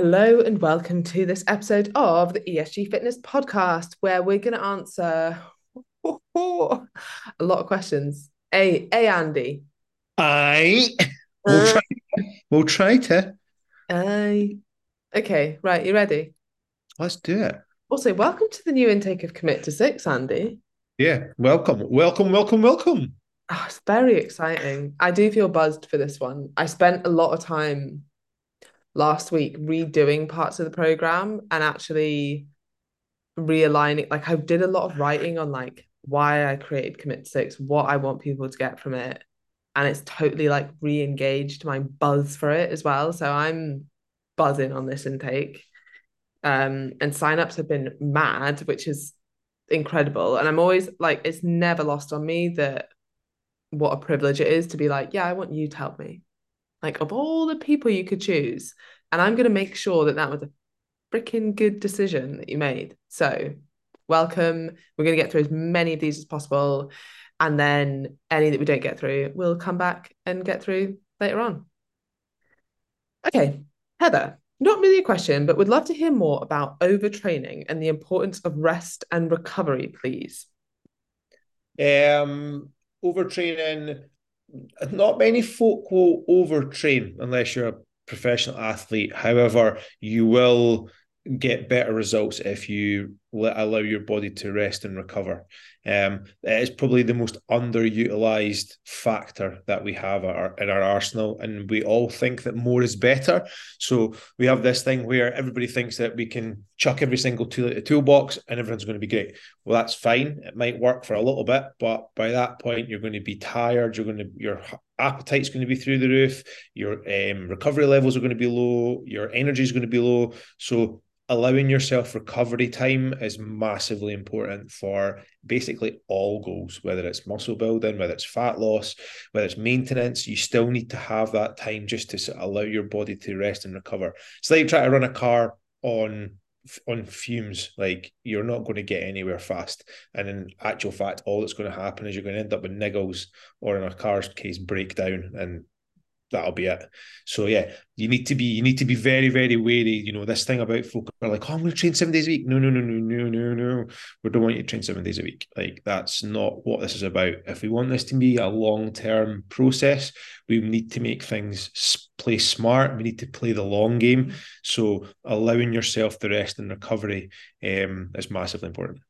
Hello and welcome to this episode of the ESG Fitness Podcast, where we're going to answer a lot of questions. A, a Andy. I will Uh, try. We'll try to. I. Okay, right. You ready? Let's do it. Also, welcome to the new intake of Commit to Six, Andy. Yeah. Welcome. Welcome. Welcome. Welcome. Oh, it's very exciting. I do feel buzzed for this one. I spent a lot of time last week redoing parts of the program and actually realigning. Like, I did a lot of writing on like why I created Commit Six, what I want people to get from it. And it's totally like re-engaged my buzz for it as well. So I'm buzzing on this intake. Um, and signups have been mad, which is incredible. And I'm always like, it's never lost on me that what a privilege it is to be like, yeah, I want you to help me. Like, of all the people you could choose, and I'm going to make sure that that was a freaking good decision that you made. So, welcome. We're going to get through as many of these as possible. And then any that we don't get through, we'll come back and get through later on. Okay, Heather, not really a question, but would love to hear more about overtraining and the importance of rest and recovery, please. Um, overtraining. Not many folk will overtrain unless you're a professional athlete. However, you will get better results if you let, allow your body to rest and recover. Um, it is probably the most underutilized factor that we have our, in our arsenal, and we all think that more is better. So we have this thing where everybody thinks that we can chuck every single tool at the toolbox and everyone's going to be great. Well, that's fine. It might work for a little bit, but by that point, you're going to be tired. You're going to your appetite's going to be through the roof. Your um, recovery levels are going to be low. Your energy is going to be low. So allowing yourself recovery time is massively important for basically all goals, whether it's muscle building, whether it's fat loss, whether it's maintenance. You still need to have that time just to allow your body to rest and recover. It's like trying to run a car on on fumes like you're not going to get anywhere fast and in actual fact all that's going to happen is you're going to end up with niggles or in a car's case breakdown and that'll be it. So yeah, you need to be you need to be very very wary. You know this thing about folk are like, oh, I'm going to train seven days a week. No, no, no, no, no, no, no. We don't want you to train seven days a week. Like that's not what this is about. If we want this to be a long term process, we need to make things play smart. We need to play the long game. So allowing yourself the rest and recovery um, is massively important.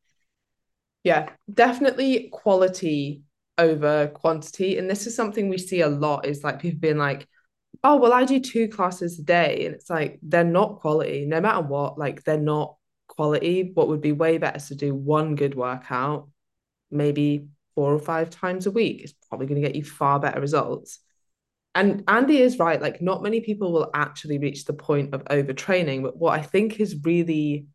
Yeah, definitely quality over quantity. And this is something we see a lot is like people being like, oh, well, I do two classes a day. And it's like, they're not quality, no matter what, like, they're not quality. What would be way better is to do one good workout, maybe four or five times a week. It's probably going to get you far better results. And Andy is right. Like, not many people will actually reach the point of overtraining. But what I think is really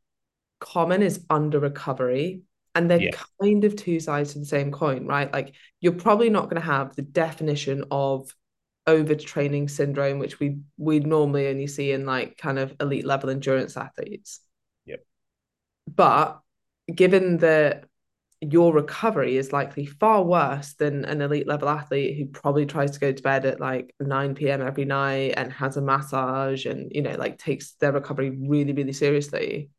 common is under recovery and they're Yeah. kind of two sides to the same coin, right? Like you're probably not going to have the definition of overtraining syndrome, which we we normally only see in like kind of elite level endurance athletes. Yep. But given that your recovery is likely far worse than an elite level athlete who probably tries to go to bed at like 9 p.m. every night and has a massage and you know like takes their recovery really really seriously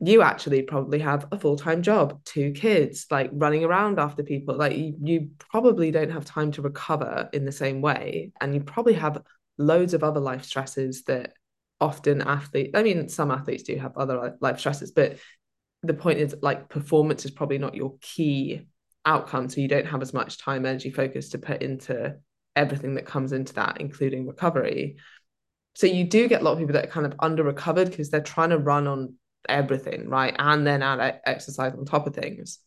you actually probably have a full-time job, two kids, like running around after people. Like you, you probably don't have time to recover in the same way. And you probably have loads of other life stresses that often athletes, I mean, some athletes do have other life stresses, but the point is like performance is probably not your key outcome. So you don't have as much time, energy, focus to put into everything that comes into that, including recovery. So you do get a lot of people that are kind of under recovered because they're trying to run on everything, right? And then add exercise on top of things.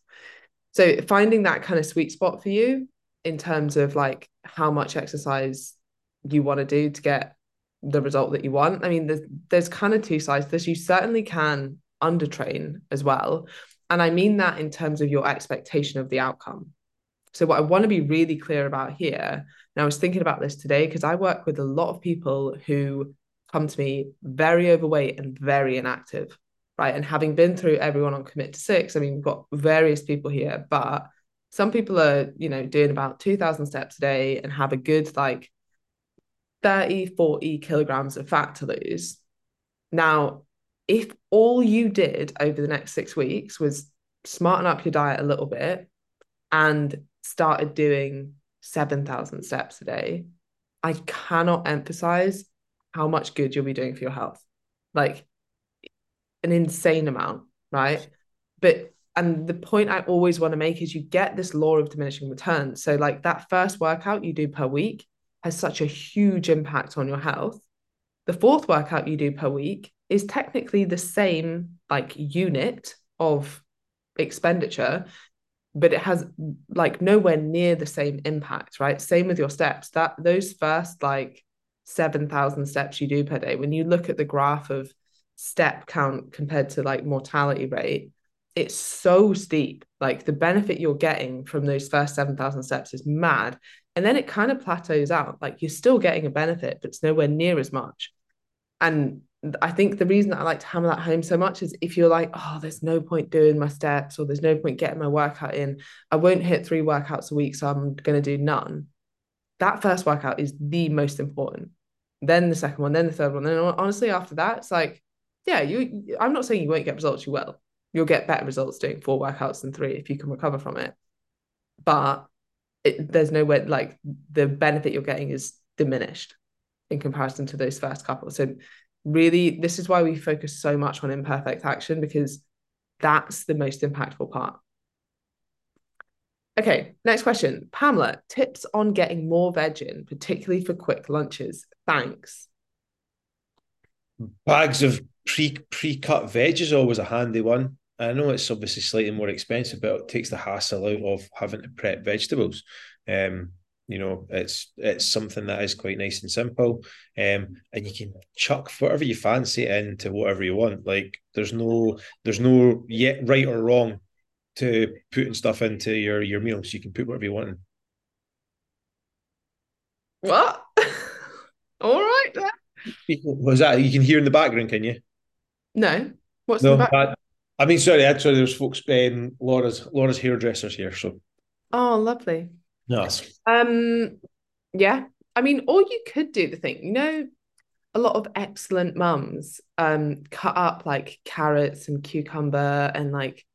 So finding that kind of sweet spot for you in terms of like how much exercise you want to do to get the result that you want. I mean, there's there's kind of two sides to this. You certainly can undertrain as well. And I mean that in terms of your expectation of the outcome. So what I want to be really clear about here, and I was thinking about this today because I work with a lot of people who come to me very overweight and very inactive right? And having been through everyone on Commit to Six, I mean, we've got various people here, but some people are, you know, doing about 2,000 steps a day and have a good like 30, 40 kilograms of fat to lose. Now, if all you did over the next six weeks was smarten up your diet a little bit and started doing 7,000 steps a day, I cannot emphasize how much good you'll be doing for your health. Like an insane amount, right? But and the point I always want to make is you get this law of diminishing returns. So like that first workout you do per week has such a huge impact on your health. The fourth workout you do per week is technically the same like unit of expenditure but it has like nowhere near the same impact right same with your steps that those first like 7000 steps you do per day when you look at the graph of step count compared to like mortality rate it's so steep like the benefit you're getting from those first 7000 steps is mad and then it kind of plateaus out like you're still getting a benefit but it's nowhere near as much and I think the reason that I like to hammer that home so much is if you're like, oh, there's no point doing my steps or there's no point getting my workout in, I won't hit three workouts a week, so I'm going to do none. That first workout is the most important. Then the second one, then the third one. Then honestly, after that, it's like, yeah, you. I'm not saying you won't get results. You will. You'll get better results doing four workouts than three if you can recover from it. But it, there's no way like the benefit you're getting is diminished in comparison to those first couple. So really this is why we focus so much on imperfect action because that's the most impactful part okay next question pamela tips on getting more veg in particularly for quick lunches thanks bags of pre pre-cut veg is always a handy one i know it's obviously slightly more expensive but it takes the hassle out of having to prep vegetables um you know, it's it's something that is quite nice and simple, um, and you can chuck whatever you fancy into whatever you want. Like there's no there's no yet right or wrong to putting stuff into your your meals. You can put whatever you want in. What? All right. Was that you can hear in the background? Can you? No. What's no, the back? That, I mean, sorry, actually, there's folks. Um, Laura's Laura's hairdressers here, so. Oh, lovely. Yes. Um, yeah. I mean, or you could do the thing, you know, a lot of excellent mums um cut up like carrots and cucumber and like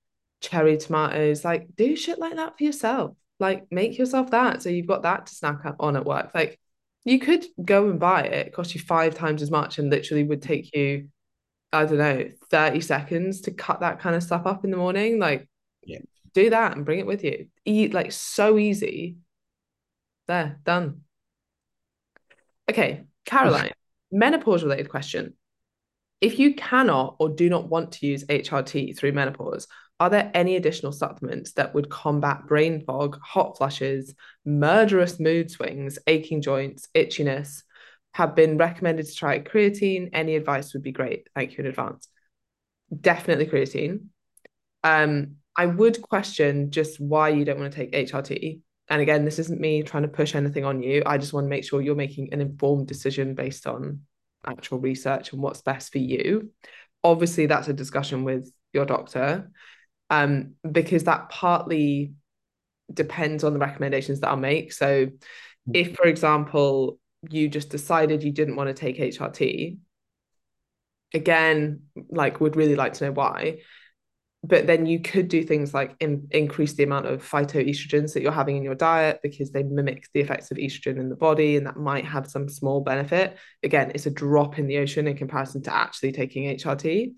cherry tomatoes. Like, do shit like that for yourself. Like, make yourself that so you've got that to snack up on at work. Like, you could go and buy it, it cost you five times as much and literally would mm. take you, I don't know, 30 seconds to cut that kind of stuff up in the morning. Like, yeah do that and bring it with you. Eat like so easy. There, done. Okay, Caroline, menopause related question. If you cannot or do not want to use HRT through menopause, are there any additional supplements that would combat brain fog, hot flushes, murderous mood swings, aching joints, itchiness? Have been recommended to try creatine. Any advice would be great. Thank you in advance. Definitely creatine. Um, I would question just why you don't want to take HRT. And again, this isn't me trying to push anything on you. I just want to make sure you're making an informed decision based on actual research and what's best for you. Obviously, that's a discussion with your doctor, um, because that partly depends on the recommendations that I'll make. So, if, for example, you just decided you didn't want to take HRT, again, like, would really like to know why. But then you could do things like in, increase the amount of phytoestrogens that you're having in your diet because they mimic the effects of estrogen in the body and that might have some small benefit. Again it's a drop in the ocean in comparison to actually taking hrt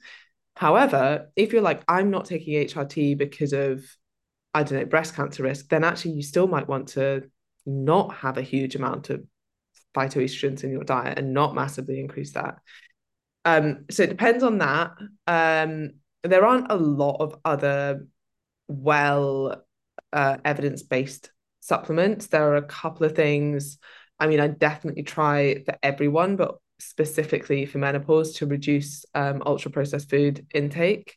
however if you're like i'm not taking hrt because of i don't know breast cancer risk then actually you still might want to not have a huge amount of phytoestrogens in your diet and not massively increase that um so it depends on that um there aren't a lot of other well uh, evidence based supplements. There are a couple of things. I mean, I definitely try for everyone, but specifically for menopause to reduce um, ultra processed food intake.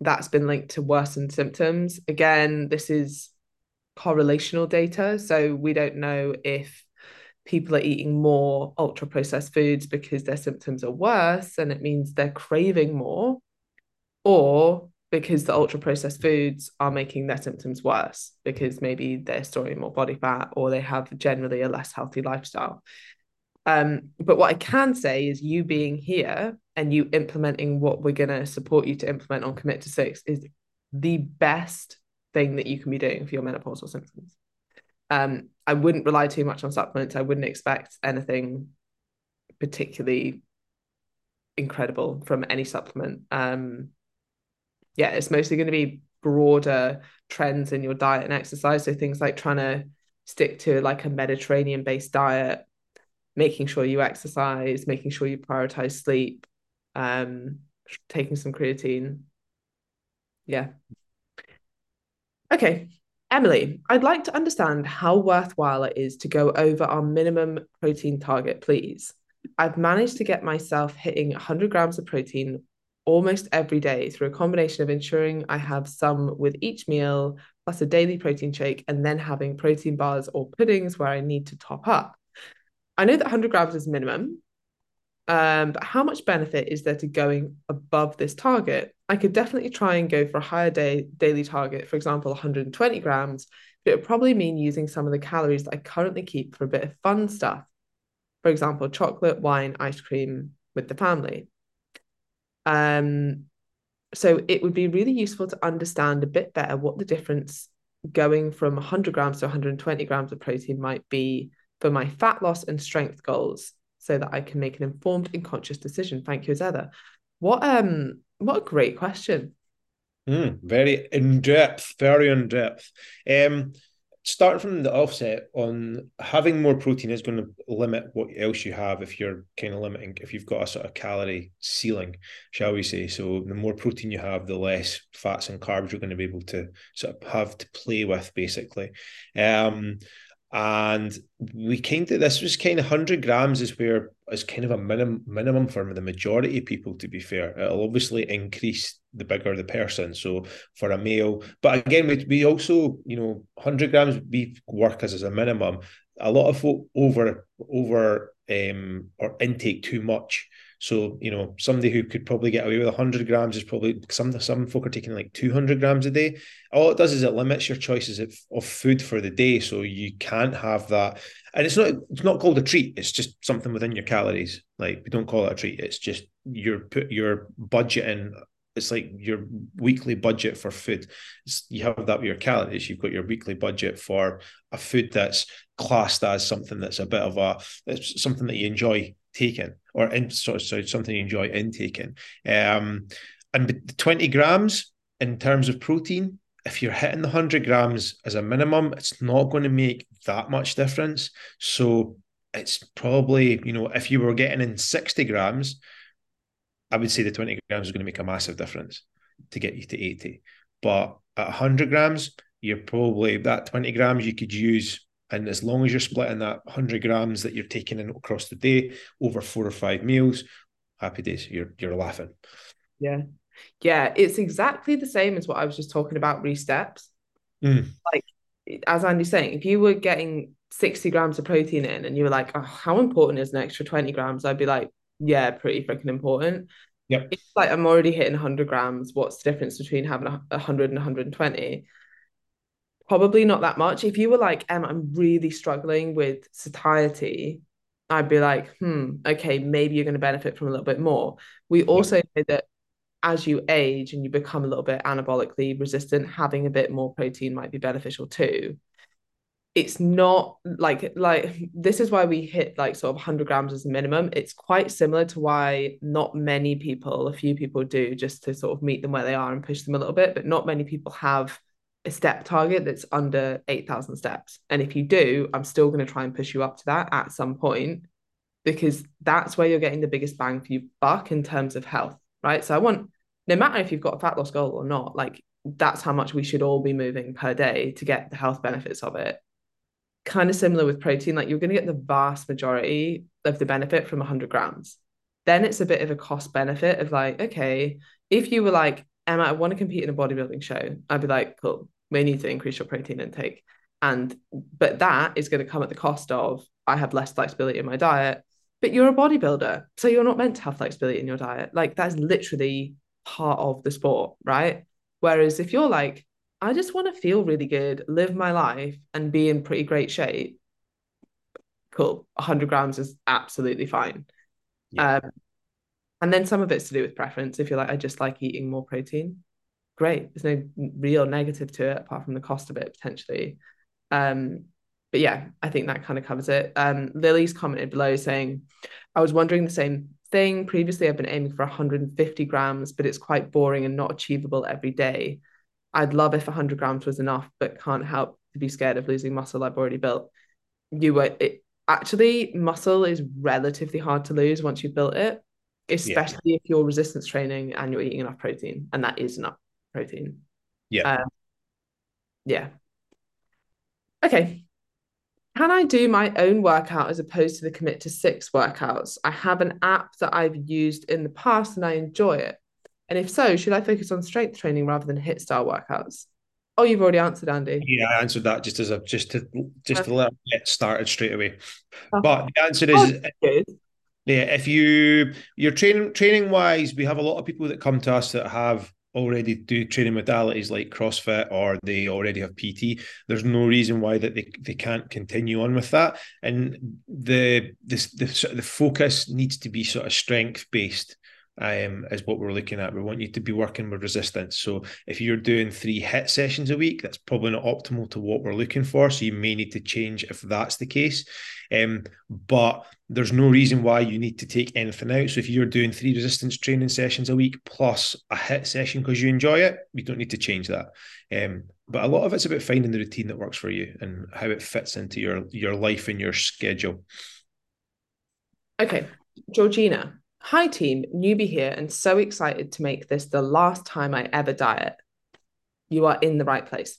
That's been linked to worsened symptoms. Again, this is correlational data. So we don't know if people are eating more ultra processed foods because their symptoms are worse and it means they're craving more or because the ultra processed foods are making their symptoms worse because maybe they're storing more body fat or they have generally a less healthy lifestyle. Um, but what I can say is you being here and you implementing what we're going to support you to implement on commit to six is the best thing that you can be doing for your menopausal symptoms um, I wouldn't rely too much on supplements. I wouldn't expect anything particularly incredible from any supplement. Um, yeah, it's mostly going to be broader trends in your diet and exercise. So things like trying to stick to like a Mediterranean based diet, making sure you exercise, making sure you prioritize sleep, um, taking some creatine. Yeah. Okay. Emily, I'd like to understand how worthwhile it is to go over our minimum protein target, please. I've managed to get myself hitting 100 grams of protein almost every day through a combination of ensuring I have some with each meal, plus a daily protein shake, and then having protein bars or puddings where I need to top up. I know that 100 grams is minimum, um, but how much benefit is there to going above this target? I could definitely try and go for a higher day daily target, for example, 120 grams, but it would probably mean using some of the calories that I currently keep for a bit of fun stuff. For example, chocolate, wine, ice cream with the family. Um, so it would be really useful to understand a bit better what the difference going from 100 grams to 120 grams of protein might be for my fat loss and strength goals so that I can make an informed and conscious decision. Thank you as ever. What um what a great question. Mm, very in depth, very in depth. Um, starting from the offset on having more protein is going to limit what else you have if you're kind of limiting if you've got a sort of calorie ceiling shall we say so the more protein you have the less fats and carbs you're going to be able to sort of have to play with basically um and we kind of this was kind of 100 grams is where is kind of a minimum minimum for the majority of people to be fair. It'll obviously increase the bigger the person so for a male but again we, we also you know 100 grams we work as, as a minimum. A lot of over over um or intake too much so, you know, somebody who could probably get away with 100 grams is probably some some folk are taking like 200 grams a day. All it does is it limits your choices of, of food for the day. So you can't have that. And it's not it's not called a treat. It's just something within your calories. Like we don't call it a treat. It's just you're put your budget in it's like your weekly budget for food. It's, you have that with your calories. You've got your weekly budget for a food that's classed as something that's a bit of a it's something that you enjoy taking or in, sorry, sorry, something you enjoy intaking. Um, and 20 grams in terms of protein, if you're hitting the 100 grams as a minimum, it's not going to make that much difference. So it's probably, you know, if you were getting in 60 grams, I would say the 20 grams is going to make a massive difference to get you to 80. But at 100 grams, you're probably that 20 grams you could use and as long as you're splitting that 100 grams that you're taking in across the day over four or five meals, happy days, you're, you're laughing. Yeah. Yeah. It's exactly the same as what I was just talking about re steps. Mm. Like, as Andy's saying, if you were getting 60 grams of protein in and you were like, oh, how important is an extra 20 grams? I'd be like, yeah, pretty freaking important. Yeah. It's like I'm already hitting 100 grams. What's the difference between having 100 and 120? Probably not that much. If you were like, Em, I'm really struggling with satiety, I'd be like, hmm, okay, maybe you're going to benefit from a little bit more. We also know that as you age and you become a little bit anabolically resistant, having a bit more protein might be beneficial too. It's not like like this is why we hit like sort of 100 grams as a minimum. It's quite similar to why not many people, a few people do just to sort of meet them where they are and push them a little bit, but not many people have a step target that's under 8,000 steps. And if you do, I'm still going to try and push you up to that at some point because that's where you're getting the biggest bang for your buck in terms of health, right? So I want, no matter if you've got a fat loss goal or not, like that's how much we should all be moving per day to get the health benefits of it. Kind of similar with protein, like you're going to get the vast majority of the benefit from 100 grams. Then it's a bit of a cost benefit of like, okay, if you were like, Emma, I want to compete in a bodybuilding show, I'd be like, cool, we need to increase your protein intake. And but that is going to come at the cost of I have less flexibility in my diet. But you're a bodybuilder, so you're not meant to have flexibility in your diet. Like that's literally part of the sport, right? Whereas if you're like, I just want to feel really good, live my life, and be in pretty great shape, cool. 100 grams is absolutely fine. Yeah. Um, And then some of it's to do with preference. If you're like, I just like eating more protein, great. There's no real negative to it apart from the cost of it potentially. Um, but yeah, I think that kind of covers it. Um, Lily's commented below saying, I was wondering the same thing. Previously, I've been aiming for 150 grams, but it's quite boring and not achievable every day. I'd love if 100 grams was enough, but can't help to be scared of losing muscle I've already built. You were it, actually muscle is relatively hard to lose once you've built it, especially yeah. if you're resistance training and you're eating enough protein, and that is enough protein. Yeah. Um, yeah. Okay. Can I do my own workout as opposed to the commit to six workouts? I have an app that I've used in the past and I enjoy it. And if so, should I focus on strength training rather than HIIT style workouts? Oh, you've already answered, Andy. Yeah, I answered that just as a just to just to let get started straight away. Oh. But the answer is oh, yeah, if you you're training training wise, we have a lot of people that come to us that have already do training modalities like CrossFit or they already have PT, there's no reason why that they, they can't continue on with that. And the this the the focus needs to be sort of strength based um, is what we're looking at. We want you to be working with resistance. So if you're doing three HIIT sessions a week, that's probably not optimal to what we're looking for. So you may need to change if that's the case. Um, but there's no reason why you need to take anything out. So if you're doing three resistance training sessions a week plus a HIIT session because you enjoy it, you don't need to change that. Um, but a lot of it's about finding the routine that works for you and how it fits into your your life and your schedule. Okay, Georgina, Hi, team, newbie here, and so excited to make this the last time I ever diet. You are in the right place.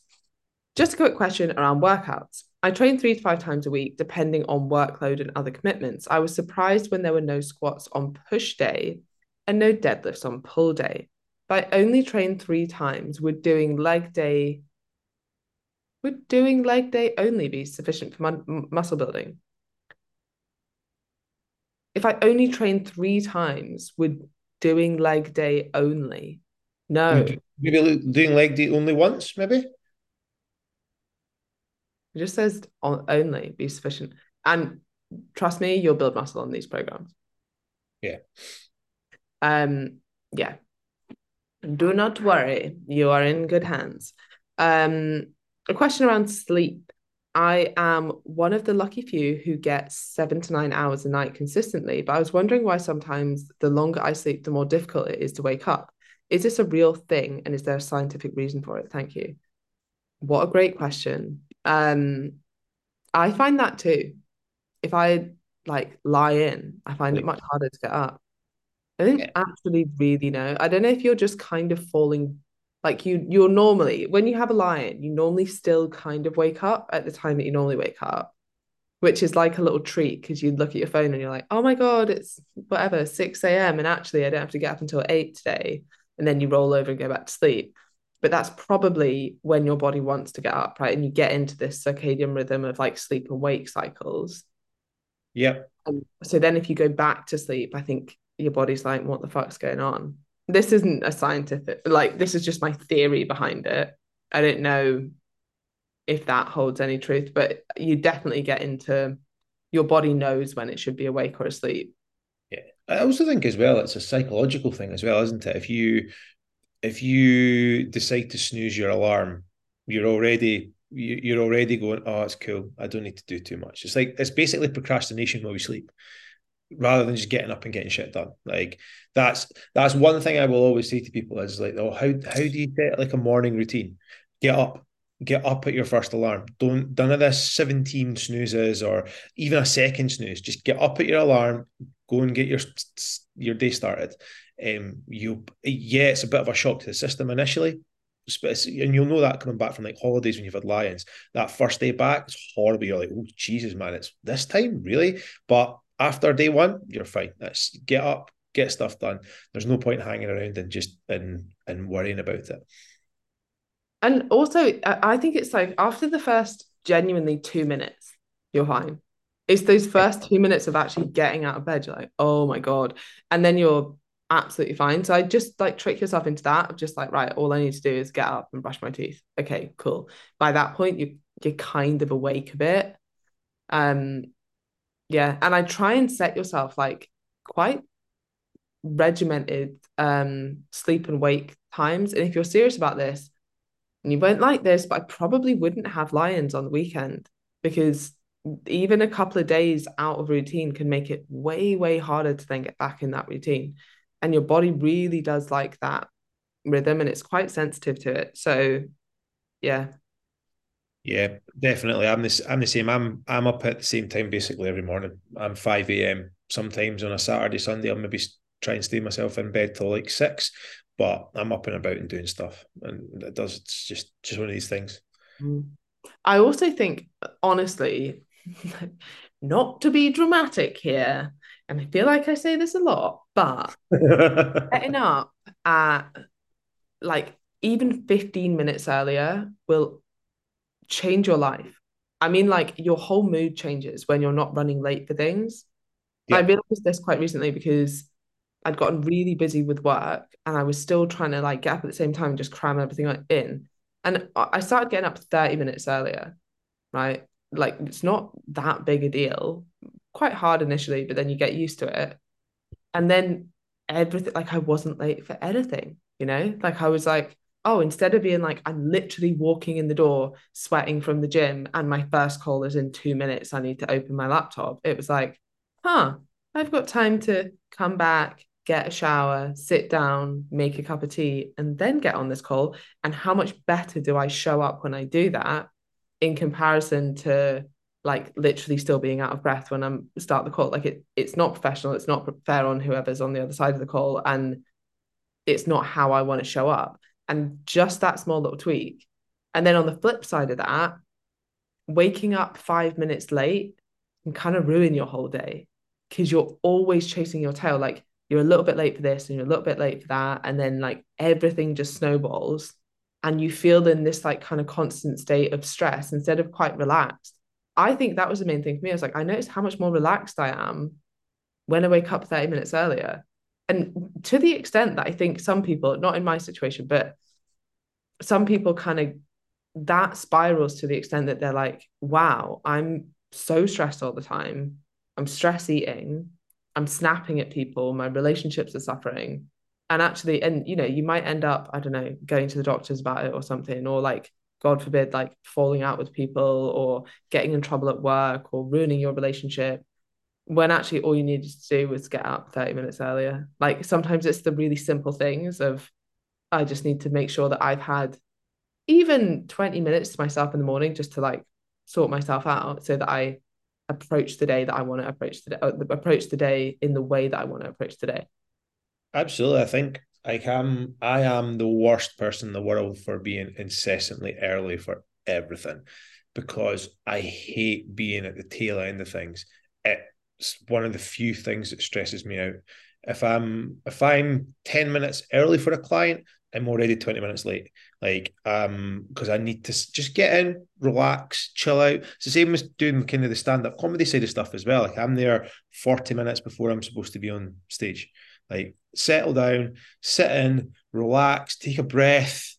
Just a quick question around workouts. I train three to five times a week, depending on workload and other commitments. I was surprised when there were no squats on push day and no deadlifts on pull day. But I only train three times. Would doing leg day would doing leg day only be sufficient for mu- muscle building? If I only train three times with doing leg day only, no. Maybe doing leg day only once, maybe? It just says only be sufficient. And trust me, you'll build muscle on these programs. Yeah. Um, yeah. Do not worry, you are in good hands. Um, a question around sleep. I am one of the lucky few who gets seven to nine hours a night consistently, but I was wondering why sometimes the longer I sleep, the more difficult it is to wake up. Is this a real thing and is there a scientific reason for it? Thank you. What a great question. Um, I find that too. If I like lie in, I find it much harder to get up. I don't actually really know. I don't know if you're just kind of falling like you you're normally when you have a lie-in you normally still kind of wake up at the time that you normally wake up which is like a little treat because you look at your phone and you're like oh my god it's whatever 6 a.m and actually i don't have to get up until 8 today and then you roll over and go back to sleep. But that's probably when your body wants to get up right? And you get into this circadian rhythm of like sleep and wake cycles. Yeah um, so then if you go back to sleep i think your body's like what the fuck's going on this isn't a scientific like this is just my theory behind it. I don't know if that holds any truth but you definitely get into your body knows when it should be awake or asleep. Yeah. I also think as well it's a psychological thing as well isn't it? If you if you decide to snooze your alarm you're already you're already going oh it's cool. I don't need to do too much. It's like it's basically procrastination while we sleep rather than just getting up and getting shit done. Like that's that's one thing I will always say to people is like, oh, how how do you set like a morning routine? Get up, get up at your first alarm. Don't none of this 17 snoozes or even a second snooze. Just get up at your alarm, go and get your your day started. Um, you yeah, it's a bit of a shock to the system initially. And you'll know that coming back from like holidays when you've had lie-ins. That first day back, it's horrible. You're like, oh Jesus, man, it's this time, really? But after day one, you're fine. That's get up, get stuff done. There's no point hanging around and just and and worrying about it. And also, I think it's like after the first genuinely two minutes, you're fine. It's those first two minutes of actually getting out of bed. You're like, oh my god, and then you're absolutely fine. So I just like trick yourself into that of just like, right, all I need to do is get up and brush my teeth. Okay, cool. By that point, you you're kind of awake a bit. Um, yeah and i try and set yourself like quite regimented um sleep and wake times. And if you're serious about this, and you won't like this, but I probably wouldn't have lie-ins on the weekend because even a couple of days out of routine can make it way, way harder to then get back in that routine. And your body really does like that rhythm and it's quite sensitive to it. So yeah. Yeah, definitely. I'm this I'm the same. I'm I'm up at the same time basically every morning. I'm 5 a.m. sometimes on a Saturday, Sunday. I'll maybe try and stay myself in bed till like six, but I'm up and about and doing stuff. And it does it's just just one of these things. Mm. I also think honestly, not to be dramatic here, and I feel like I say this a lot, but getting up at like even 15 minutes earlier will change your life. I mean, like your whole mood changes when you're not running late for things. Yeah. I realized this quite recently because I'd gotten really busy with work and I was still trying to like get up at the same time and just cram everything in. And I started getting up 30 minutes earlier, right? Like it's not that big a deal. Quite hard initially, but then you get used to it. And then everything, like I wasn't late for anything, you know? Like I was like, oh, instead of being like, I'm literally walking in the door, sweating from the gym, and my first call is in two minutes, I need to open my laptop. It was like, huh, I've got time to come back, get a shower, sit down, make a cup of tea, and then get on this call. And how much better do I show up when I do that in comparison to like literally still being out of breath when I'm start the call? Like it, it's not professional. It's not fair on whoever's on the other side of the call, and it's not how I want to show up and just that small little tweak. And then on the flip side of that, waking up five minutes late can kind of ruin your whole day because you're always chasing your tail. Like you're a little bit late for this and you're a little bit late for that. And then like everything just snowballs and you feel in this like kind of constant state of stress instead of quite relaxed. I think that was the main thing for me. I was like, I noticed how much more relaxed I am when I wake up 30 minutes earlier and to the extent that I think some people, not in my situation, but some people kind of that spirals to the extent that they're like, wow, I'm so stressed all the time. I'm stress eating. I'm snapping at people. My relationships are suffering. And actually, and you know, you might end up, I don't know, going to the doctors about it or something, or like, God forbid, like falling out with people or getting in trouble at work or ruining your relationship when actually all you needed to do was get up 30 minutes earlier. Like sometimes it's the really simple things of I just need to make sure that I've had even 20 minutes to myself in the morning just to like sort myself out so that I approach the day that I want to approach the day, uh, approach the day in the way that I want to approach the day. Absolutely. I think I am I am the worst person in the world for being incessantly early for everything because I hate being at the tail end of things. One of the few things that stresses me out. If I'm if I'm 10 minutes early for a client, I'm already 20 minutes late. Like, um, because I need to just get in, relax, chill out. It's the same as doing kind of the stand-up comedy side of stuff as well. Like I'm there 40 minutes before I'm supposed to be on stage. Like settle down, sit in, relax, take a breath,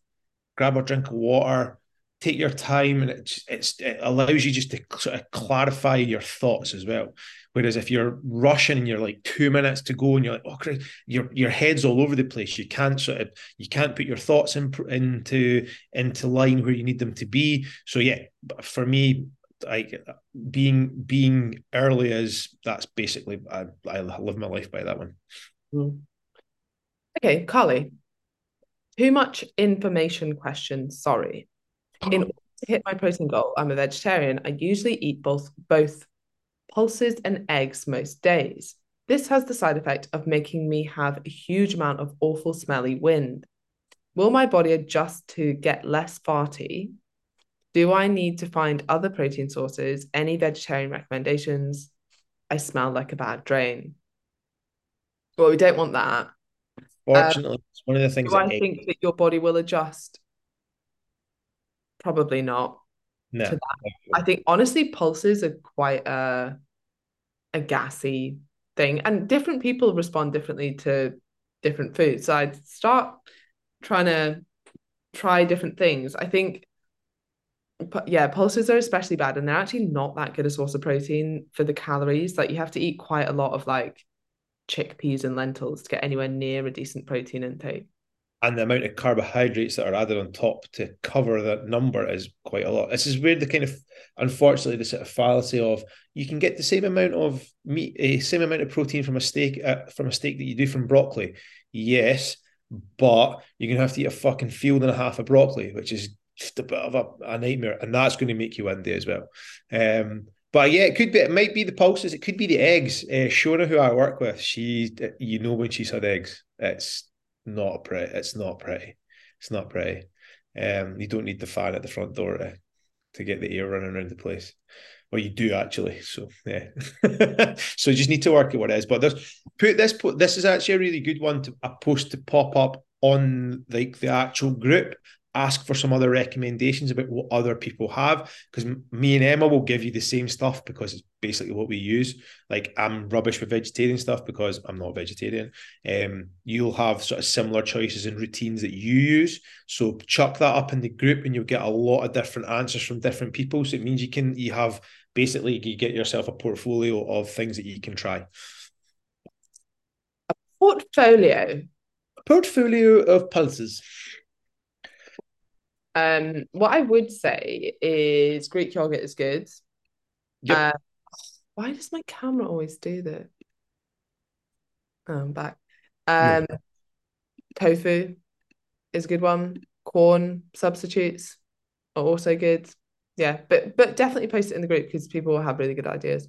grab a drink of water, take your time, and it, it's, it allows you just to sort of clarify your thoughts as well. Whereas if you're rushing and you're like two minutes to go and you're like, oh, great, your your head's all over the place. You can't sort of you can't put your thoughts in, into into line where you need them to be. So yeah, for me, like being being early is that's basically I, I live my life by that one. Mm. Okay, Carly. Too much information question. Sorry. In order to hit my protein goal, I'm a vegetarian. I usually eat both both pulses and eggs most days. This has the side effect of making me have a huge amount of awful smelly wind. Will my body adjust to get less farty? Do I need to find other protein sources? Any vegetarian recommendations? I smell like a bad drain. Well, we don't want that. Fortunately, um, it's one of the things. Do I think that your body will adjust? Probably not. No, to that. I think honestly, pulses are quite a a gassy thing, and different people respond differently to different foods. So I'd start trying to try different things. I think, yeah, pulses are especially bad, and they're actually not that good a source of protein for the calories. Like you have to eat quite a lot of like chickpeas and lentils to get anywhere near a decent protein intake. And the amount of carbohydrates that are added on top to cover that number is quite a lot. This is where the kind of, unfortunately, the sort of fallacy of you can get the same amount of meat, a eh, same amount of protein from a steak uh, from a steak that you do from broccoli. Yes, but you're gonna have to eat a fucking field and a half of broccoli, which is just a bit of a, a nightmare, and that's going to make you windy as well. Um, but yeah, it could be. It might be the pulses. It could be the eggs. Uh, Shona, who I work with, she, you know, when she's had eggs, it's not pretty. It's not pretty. It's not pretty. Um, you don't need the fan at the front door to, to get the air running around the place. Well, you do actually. So yeah. so you just need to work at what it is. But there's put this. Put this is actually a really good one to a post to pop up on like the actual group ask for some other recommendations about what other people have because me and Emma will give you the same stuff because it's basically what we use. Like I'm rubbish with vegetarian stuff because I'm not vegetarian. Um, you'll have sort of similar choices and routines that you use. So chuck that up in the group and you'll get a lot of different answers from different people. So it means you can you have basically you get yourself a portfolio of things that you can try. A portfolio. A portfolio of pulses. Um, what I would say is Greek yogurt is good. Yep. Uh, why does my camera always do that? Oh, I'm back. Um, yeah. tofu is a good one. Quorn substitutes are also good. Yeah, but but definitely post it in the group because people will have really good ideas.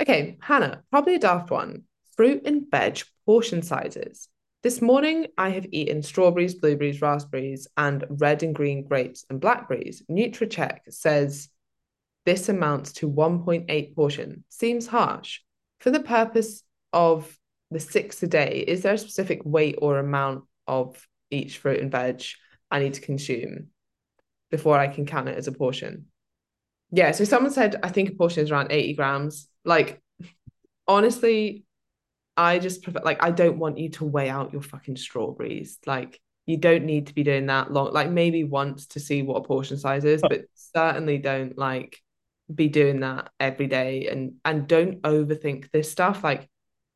Okay, Hannah, probably a daft one. Fruit and veg portion sizes. This morning, I have eaten strawberries, blueberries, raspberries, and red and green grapes and blackberries. NutraCheck says this amounts to 1.8 portion. Seems harsh. For the purpose of the six a day, is there a specific weight or amount of each fruit and veg I need to consume before I can count it as a portion? Yeah, so someone said I think a portion is around 80 grams. Like, honestly, I just prefer like I don't want you to weigh out your fucking strawberries. Like you don't need to be doing that long. Like maybe once to see what a portion size is, but certainly don't like be doing that every day and and don't overthink this stuff. Like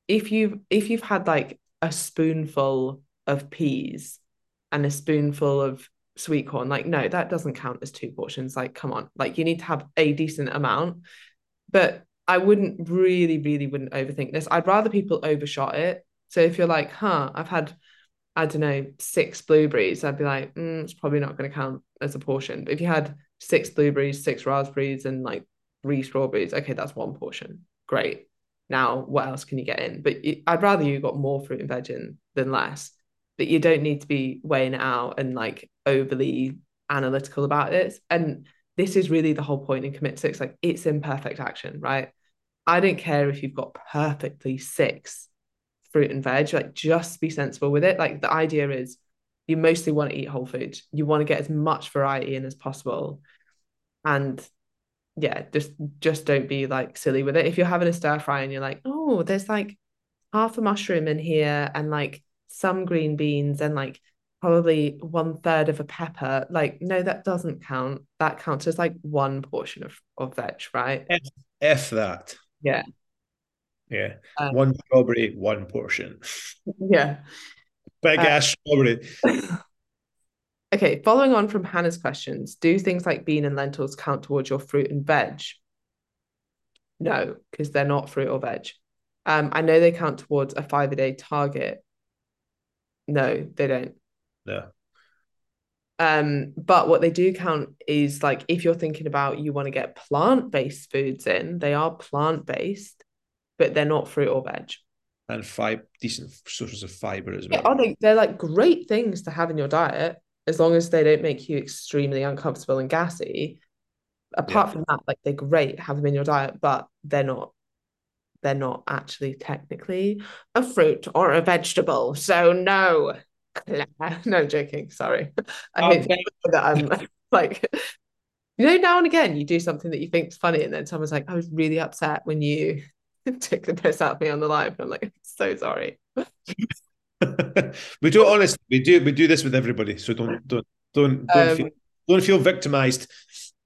if you've if you've had like a spoonful of peas and a spoonful of sweet corn, like no, that doesn't count as two portions. Like come on, like you need to have a decent amount. But I wouldn't really, really wouldn't overthink this. I'd rather people overshot it. So if you're like, huh, I've had, I don't know, six blueberries, I'd be like, mm, it's probably not going to count as a portion. But if you had six blueberries, six raspberries, and like three strawberries, okay, that's one portion. Great. Now, what else can you get in? But I'd rather you got more fruit and veg in than less. But you don't need to be weighing it out and like overly analytical about it. And this is really the whole point in commit six. Like it's imperfect action, right? I don't care if you've got perfectly six fruit and veg, like just be sensible with it. Like the idea is you mostly want to eat whole food. You want to get as much variety in as possible. And yeah, just just don't be like silly with it. If you're having a stir fry and you're like, oh, there's like half a mushroom in here and like some green beans and like probably one third of a pepper. Like, no, that doesn't count. That counts as like one portion of, of veg, right? F, F that. Yeah. Yeah. Um, one strawberry, one portion. Yeah. Big uh, ass strawberry. okay, following on from Hannah's questions, do things like bean and lentils count towards your fruit and veg? No, because they're not fruit or veg. Um, I know they count towards a five a day target. No, they don't. No. Um, but what they do count is like if you're thinking about you want to get plant-based foods in, they are plant-based, but they're not fruit or veg. And five decent sources of fiber as well. Yeah, they, they're like great things to have in your diet as long as they don't make you extremely uncomfortable and gassy. Apart yeah. from that, like they're great, have them in your diet, but they're not they're not actually technically a fruit or a vegetable. So no. Claire. No, joking. Sorry. I hate okay. that I'm like, you know, now and again you do something that you think is funny, and then someone's like, I was really upset when you took the piss out of me on the live. And I'm like, so sorry. we do honestly, we do we do this with everybody. So don't don't don't don't um, feel don't feel victimized.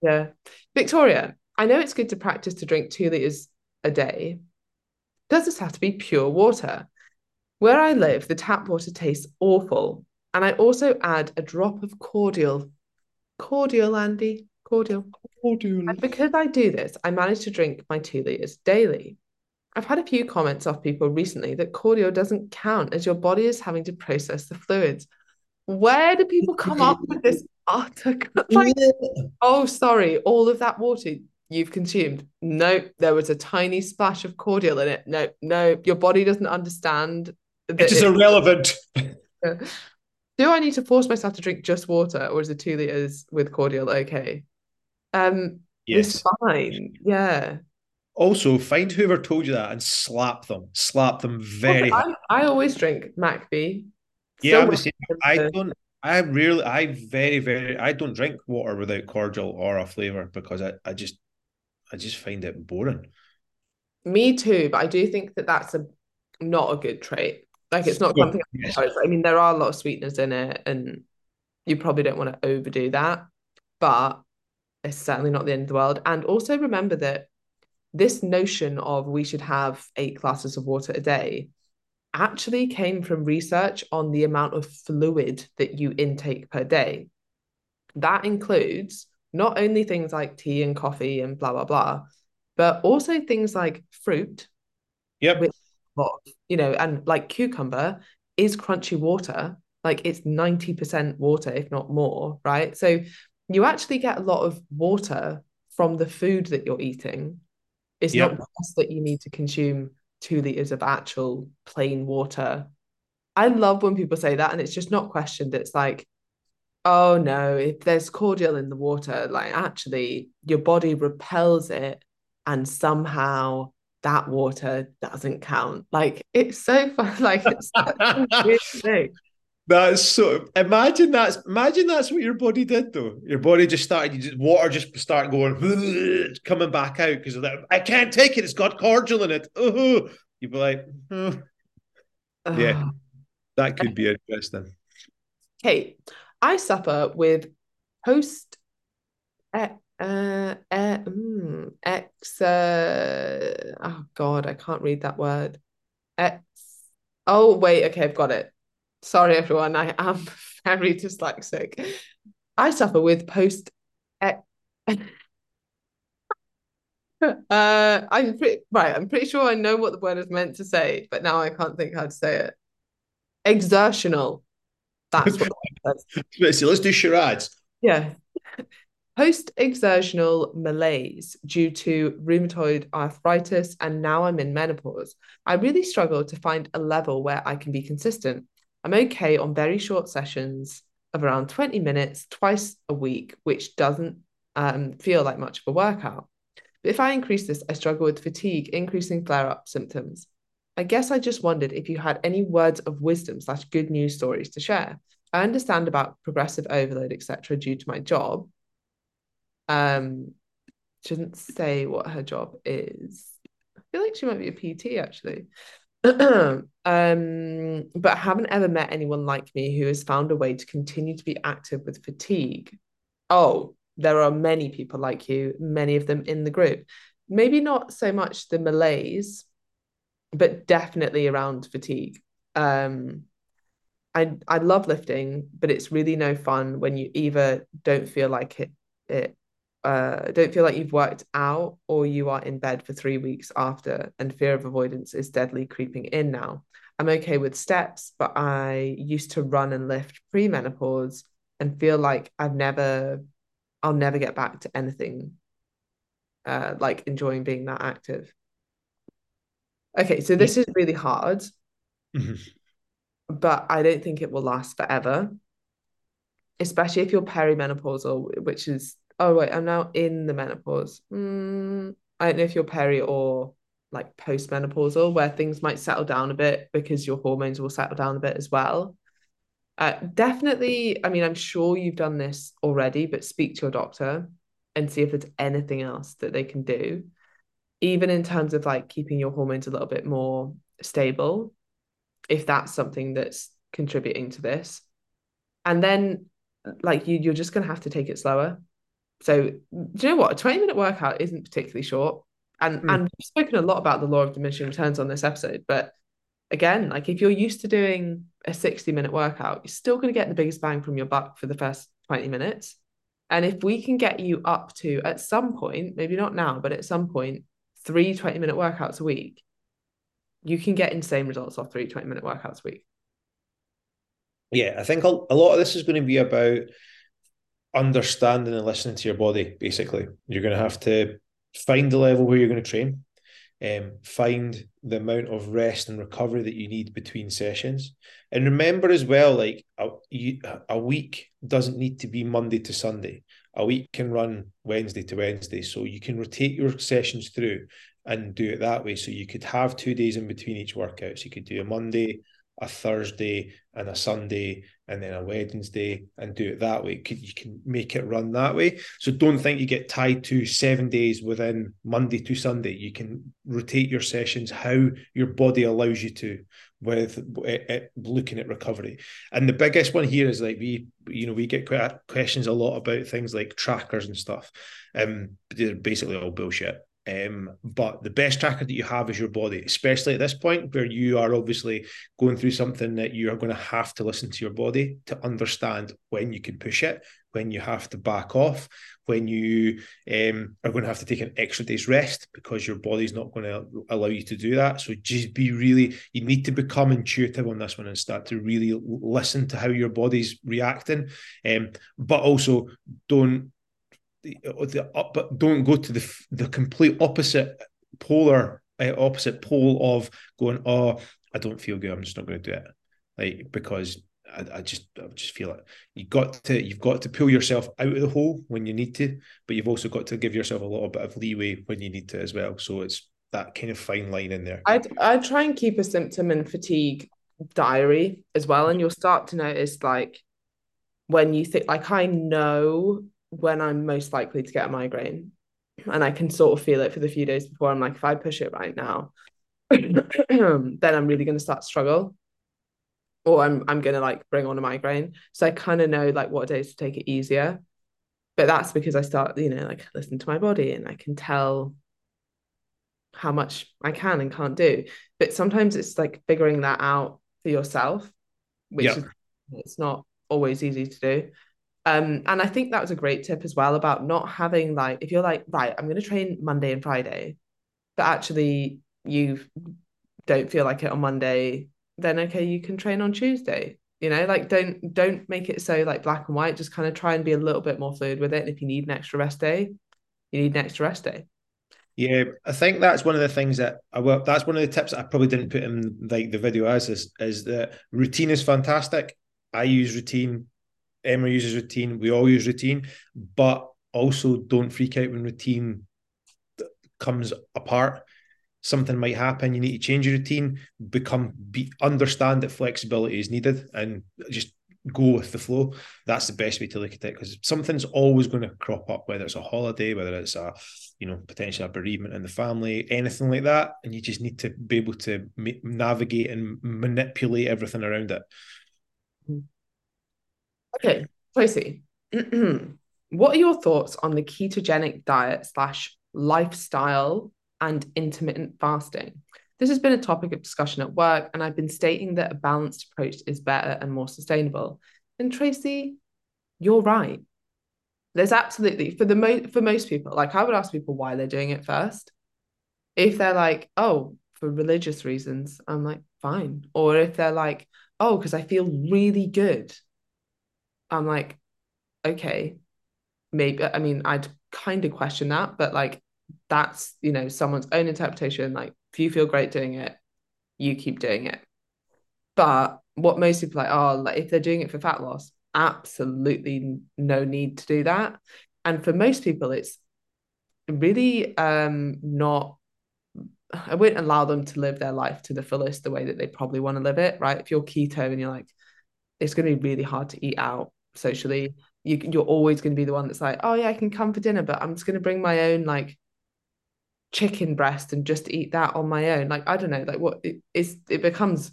Yeah. Victoria, I know it's good to practice to drink two liters a day. Does this have to be pure water? Where I live, the tap water tastes awful. And I also add a drop of cordial. Cordial, Andy. Cordial. Cordial. And because I do this, I manage to drink my two litres daily. I've had a few comments off people recently that cordial doesn't count as your body is having to process the fluids. Where do people come up with this utter like, oh, sorry, all of that water you've consumed. No, there was a tiny splash of cordial in it. No, no, your body doesn't understand. It is irrelevant. Do I need to force myself to drink just water, or is it two liters with cordial okay? Um, yes. it's fine. Yeah. Also, find whoever told you that and slap them. Slap them very. I, I, always drink MacB. Yeah, I'm the. I don't. I really. I very very. I don't drink water without cordial or a flavor because I. I just. I just find it boring. Me too, but I do think that that's a not a good trait. Like it's not something. I mean, there are a lot of sweeteners in it, and you probably don't want to overdo that. But it's certainly not the end of the world. And also remember that this notion of we should have eight glasses of water a day actually came from research on the amount of fluid that you intake per day. That includes not only things like tea and coffee and blah blah blah, but also things like fruit. Yep. Which, you know, and like cucumber is crunchy water. Like it's 90% water, if not more, right? So you actually get a lot of water from the food that you're eating it's yep. not just that you need to consume two liters of actual plain water. I love when people say that, and it's just not questioned. It's like, oh no, if there's cordial in the water, like actually your body repels it, and somehow that water doesn't count. Like it's so fun. Like it's weird thing. That's so. Imagine that's imagine that's what your body did though. Your body just started. You just water just started going coming back out because of that. I can't take it. It's got cordial in it. Uh-huh. You'd be like, oh. yeah, that could be interesting. Okay, I suffer with post. Uh, uh, uh, mm, ex. Uh, oh God, I can't read that word. Ex. Oh wait, okay, I've got it Sorry, everyone. I am very dyslexic. I suffer with post. uh, I'm pretty right. I'm pretty sure I know what the word is meant to say, but now I can't think how to say it. Exertional. That's what. let's do charades. Yeah. Post exertional malaise due to rheumatoid arthritis, and now I'm in menopause. I really struggle to find a level where I can be consistent. I'm okay on very short sessions of around 20 minutes twice a week, which doesn't um, feel like much of a workout. But if I increase this, I struggle with fatigue, increasing flare up symptoms. I guess I just wondered if you had any words of wisdom slash good news stories to share. I understand about progressive overload, etc., due to my job. Um, shouldn't say what her job is. I feel like she might be a PT actually. um, but I haven't ever met anyone like me who has found a way to continue to be active with fatigue. Oh, there are many people like you, many of them in the group. Maybe not so much the malaise, but definitely around fatigue. Um, I I love lifting, but it's really no fun when you either don't feel like it it uh, don't feel like you've worked out or you are in bed for three weeks after, and fear of avoidance is deadly creeping in now. I'm okay with steps, but I used to run and lift pre menopause and feel like I've never, I'll never get back to anything uh, like enjoying being that active. Okay, so this is really hard, mm-hmm. but I don't think it will last forever, especially if you're perimenopausal, which is oh wait, I'm now in the menopause. Mm, I don't know if you're peri or like postmenopausal, where things might settle down a bit because your hormones will settle down a bit as well. Uh, definitely, I mean, I'm sure you've done this already, but speak to your doctor and see if there's anything else that they can do, even in terms of like keeping your hormones a little bit more stable, if that's something that's contributing to this. And then, like, you, you're just going to have to take it slower so do you know what? A 20 minute workout isn't particularly short. And mm. and we've spoken a lot about the law of diminishing returns on this episode, but again, like if you're used to doing a 60 minute workout, you're still going to get the biggest bang from your buck for the first 20 minutes. And if we can get you up to at some point, maybe not now, but at some point, three 20 minute workouts a week, you can get insane results off three 20 minute workouts a week. Yeah, I think a, a lot of this is going to be about understanding and listening to your body, basically. You're going to have to find the level where you're going to train, um, find the amount of rest and recovery that you need between sessions. And remember as well, like a, you, a week doesn't need to be Monday to Sunday. A week can run Wednesday to Wednesday. So you can rotate your sessions through and do it that way. So you could have two days in between each workout. So you could do a Monday, a Thursday and a Sunday and then a Wednesday and do it that way. You can make it run that way. So don't think you get tied to seven days within Monday to Sunday. You can rotate your sessions how your body allows you to with it looking at recovery. And the biggest one here is like we, you know, we get questions a lot about things like trackers and stuff. Um, they're basically all bullshit. Um, but the best tracker that you have is your body, especially at this point where you are obviously going through something that you are going to have to listen to your body to understand when you can push it, when you have to back off, when you um, are going to have to take an extra day's rest because your body's not going to allow you to do that. So just be really, you need to become intuitive on this one and start to really listen to how your body's reacting. Um, but also don't the, the up, but don't go to the the complete opposite polar uh, opposite pole of going. Oh, I don't feel good. I'm just not going to do it, like because I, I just I just feel it. You got to you've got to pull yourself out of the hole when you need to, but you've also got to give yourself a little bit of leeway when you need to as well. So it's that kind of fine line in there. I'd i try and keep a symptom and fatigue diary as well, and you'll start to notice like when you think like I know when I'm most likely to get a migraine. And I can sort of feel it for the few days before. I'm like, if I push it right now, then I'm really going to start to struggle. Or I'm I'm gonna like bring on a migraine. So I kind of know like what days to take it easier. But that's because I start, you know, like listen to my body and I can tell how much I can and can't do. But sometimes it's like figuring that out for yourself, which yep. is it's not always easy to do. Um, and I think that was a great tip as well about not having like if you're like right, I'm going to train Monday and Friday, but actually you don't feel like it on Monday, then okay, you can train on Tuesday. You know, like don't don't make it so like black and white. Just kind of try and be a little bit more fluid with it. And if you need an extra rest day, you need an extra rest day. Yeah, I think that's one of the things that I well, that's one of the tips that I probably didn't put in like the video as is, is that routine is fantastic. I use routine Emma uses routine. We all use routine, but also don't freak out when routine comes apart. Something might happen. You need to change your routine. Become be understand that flexibility is needed, and just go with the flow. That's the best way to look at it because something's always going to crop up, whether it's a holiday, whether it's a, you know, potentially a bereavement in the family, anything like that, and you just need to be able to ma- navigate and manipulate everything around it. Hmm. Okay, Tracy, what are your thoughts on the ketogenic diet slash lifestyle and intermittent fasting? This has been a topic of discussion at work, and I've been stating that a balanced approach is better and more sustainable. And Tracy, you're right. There's absolutely for the mo- for most people, like I would ask people why they're doing it first. If they're like, oh, for religious reasons, I'm like, fine. Or if they're like, oh, because I feel really good I'm like, okay, maybe, I mean, I'd kind of question that, but like, that's, you know, someone's own interpretation. Like, if you feel great doing it, you keep doing it. But what most people like, oh, like if they're doing it for fat loss, absolutely no need to do that. And for most people, it's really um not I wouldn't allow them to live their life to the fullest the way that they probably want to live it, right? If you're keto and you're like, it's going to be really hard to eat out socially you, you're always going to be the one that's like oh yeah i can come for dinner but i'm just going to bring my own like chicken breast and just eat that on my own like i don't know like what it is it becomes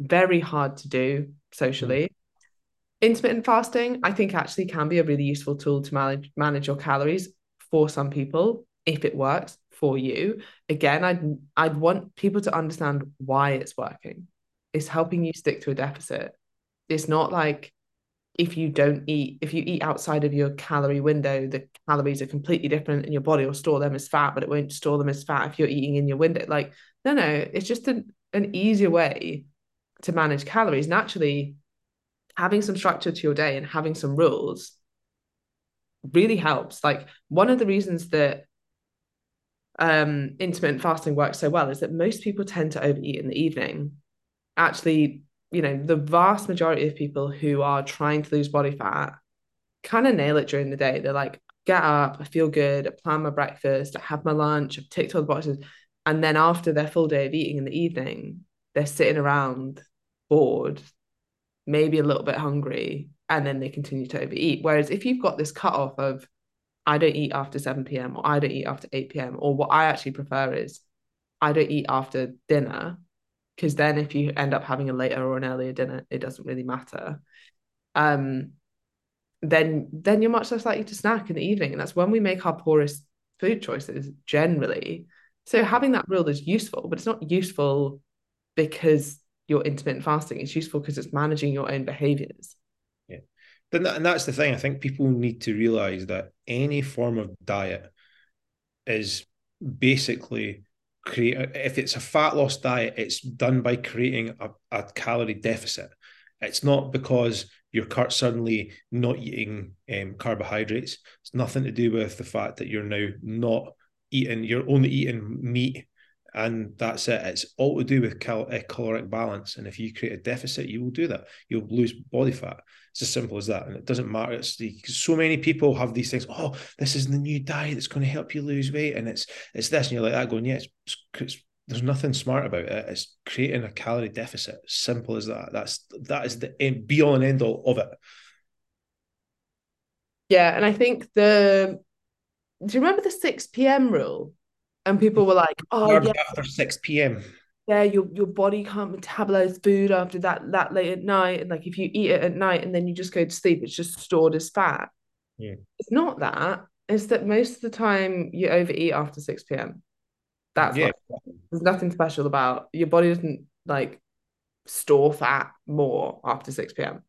very hard to do socially mm. intermittent fasting i think actually can be a really useful tool to manage manage your calories for some people if it works for you. Again, I'd I'd want people to understand why it's working. It's helping you stick to a deficit. It's not like if you don't eat, if you eat outside of your calorie window, the calories are completely different and your body will store them as fat, but it won't store them as fat if you're eating in your window. Like, no, no, it's just an, an easier way to manage calories. Naturally, having some structure to your day and having some rules really helps. Like one of the reasons that um intermittent fasting works so well is that most people tend to overeat in the evening. Actually, you know, the vast majority of people who are trying to lose body fat kind of nail it during the day. They're like, get up, I feel good, I plan my breakfast, I have my lunch, I've ticked all the boxes. And then after their full day of eating in the evening, they're sitting around bored, maybe a little bit hungry, and then they continue to overeat. Whereas if you've got this cutoff of I don't eat after 7 p.m. or I don't eat after 8 p.m. or what I actually prefer is I don't eat after dinner because then if you end up having a later or an earlier dinner, it doesn't really matter. Um, then then you're much less likely to snack in the evening, and that's when we make our poorest food choices generally. So having that rule is useful, but it's not useful because you're intermittent fasting. It's useful because it's managing your own behaviors. Yeah. Then that, and that's the thing. I think people need to realize that any form of diet is basically create if it's a fat loss diet, it's done by creating a, a calorie deficit. It's not because you're suddenly not eating um, carbohydrates. It's nothing to do with the fact that you're now not eating, you're only eating meat and that's it. It's all to do with cal- uh, caloric balance. And if you create a deficit, you will do that. You'll lose body fat. It's as simple as that. And it doesn't matter. It's the, so many people have these things. Oh, this is the new diet that's going to help you lose weight, and it's it's this, and you're like that going, yeah, it's, it's, there's nothing smart about it. It's creating a calorie deficit. Simple as that. That's that is the end, be all and end all of it. Yeah, and I think the do you remember the 6 p.m. rule? And people were like, "Oh, yeah, after six p.m." Yeah, your your body can't metabolize food after that that late at night, and like if you eat it at night and then you just go to sleep, it's just stored as fat. Yeah. It's not that. It's that most of the time you overeat after six p.m. That's yeah. There's nothing special about your body doesn't like store fat more after six p.m.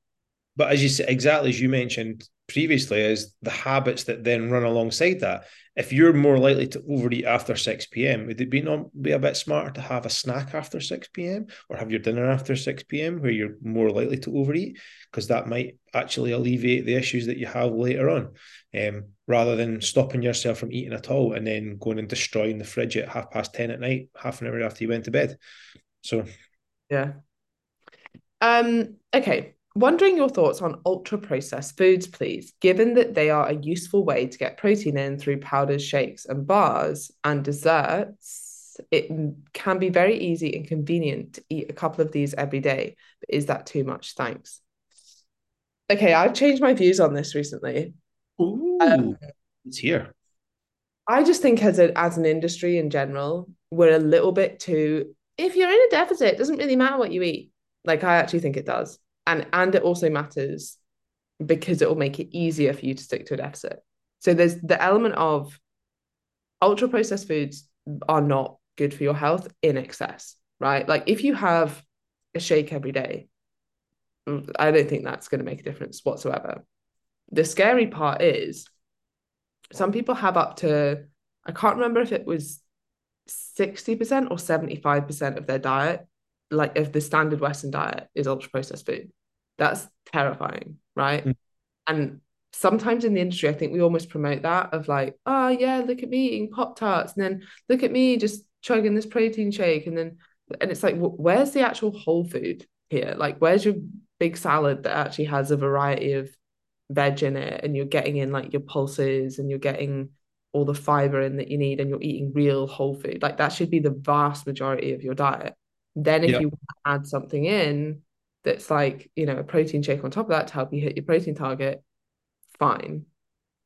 But as you said, exactly as you mentioned previously, is the habits that then run alongside that if you're more likely to overeat after 6 p.m., would it be not be a bit smarter to have a snack after 6 p.m. or have your dinner after 6 p.m. where you're more likely to overeat? Because that might actually alleviate the issues that you have later on. Um, rather than stopping yourself from eating at all and then going and destroying the fridge at half past 10 at night, half an hour after you went to bed. So yeah. Um, okay. Wondering your thoughts on ultra processed foods, please, given that they are a useful way to get protein in through powders, shakes, and bars and desserts. It can be very easy and convenient to eat a couple of these every day. But is that too much? Thanks. Okay, I've changed my views on this recently. Ooh, um, it's here. I just think as a as an industry in general, we're a little bit too. If you're in a deficit, it doesn't really matter what you eat. Like I actually think it does and and it also matters because it will make it easier for you to stick to a deficit. So there's the element of ultra processed foods are not good for your health in excess right? Like if you have a shake every day mm, i don't think that's going to make a difference whatsoever. The scary part is some people have up to i can't remember if it was 60% or 75% of their diet like if the standard Western diet is ultra processed food. That's terrifying, right? Mm. And sometimes in the industry, I think we almost promote that of like, oh yeah, look at me eating Pop Tarts, and then look at me just chugging this protein shake, and then and it's like, where's the actual whole food here? Like, where's your big salad that actually has a variety of veg in it, and you're getting in like your pulses, and you're getting all the fiber in that you need, and you're eating real whole food. Like that should be the vast majority of your diet. Then if yeah. you add something in that's like, you know, a protein shake on top of that to help you hit your protein target, fine.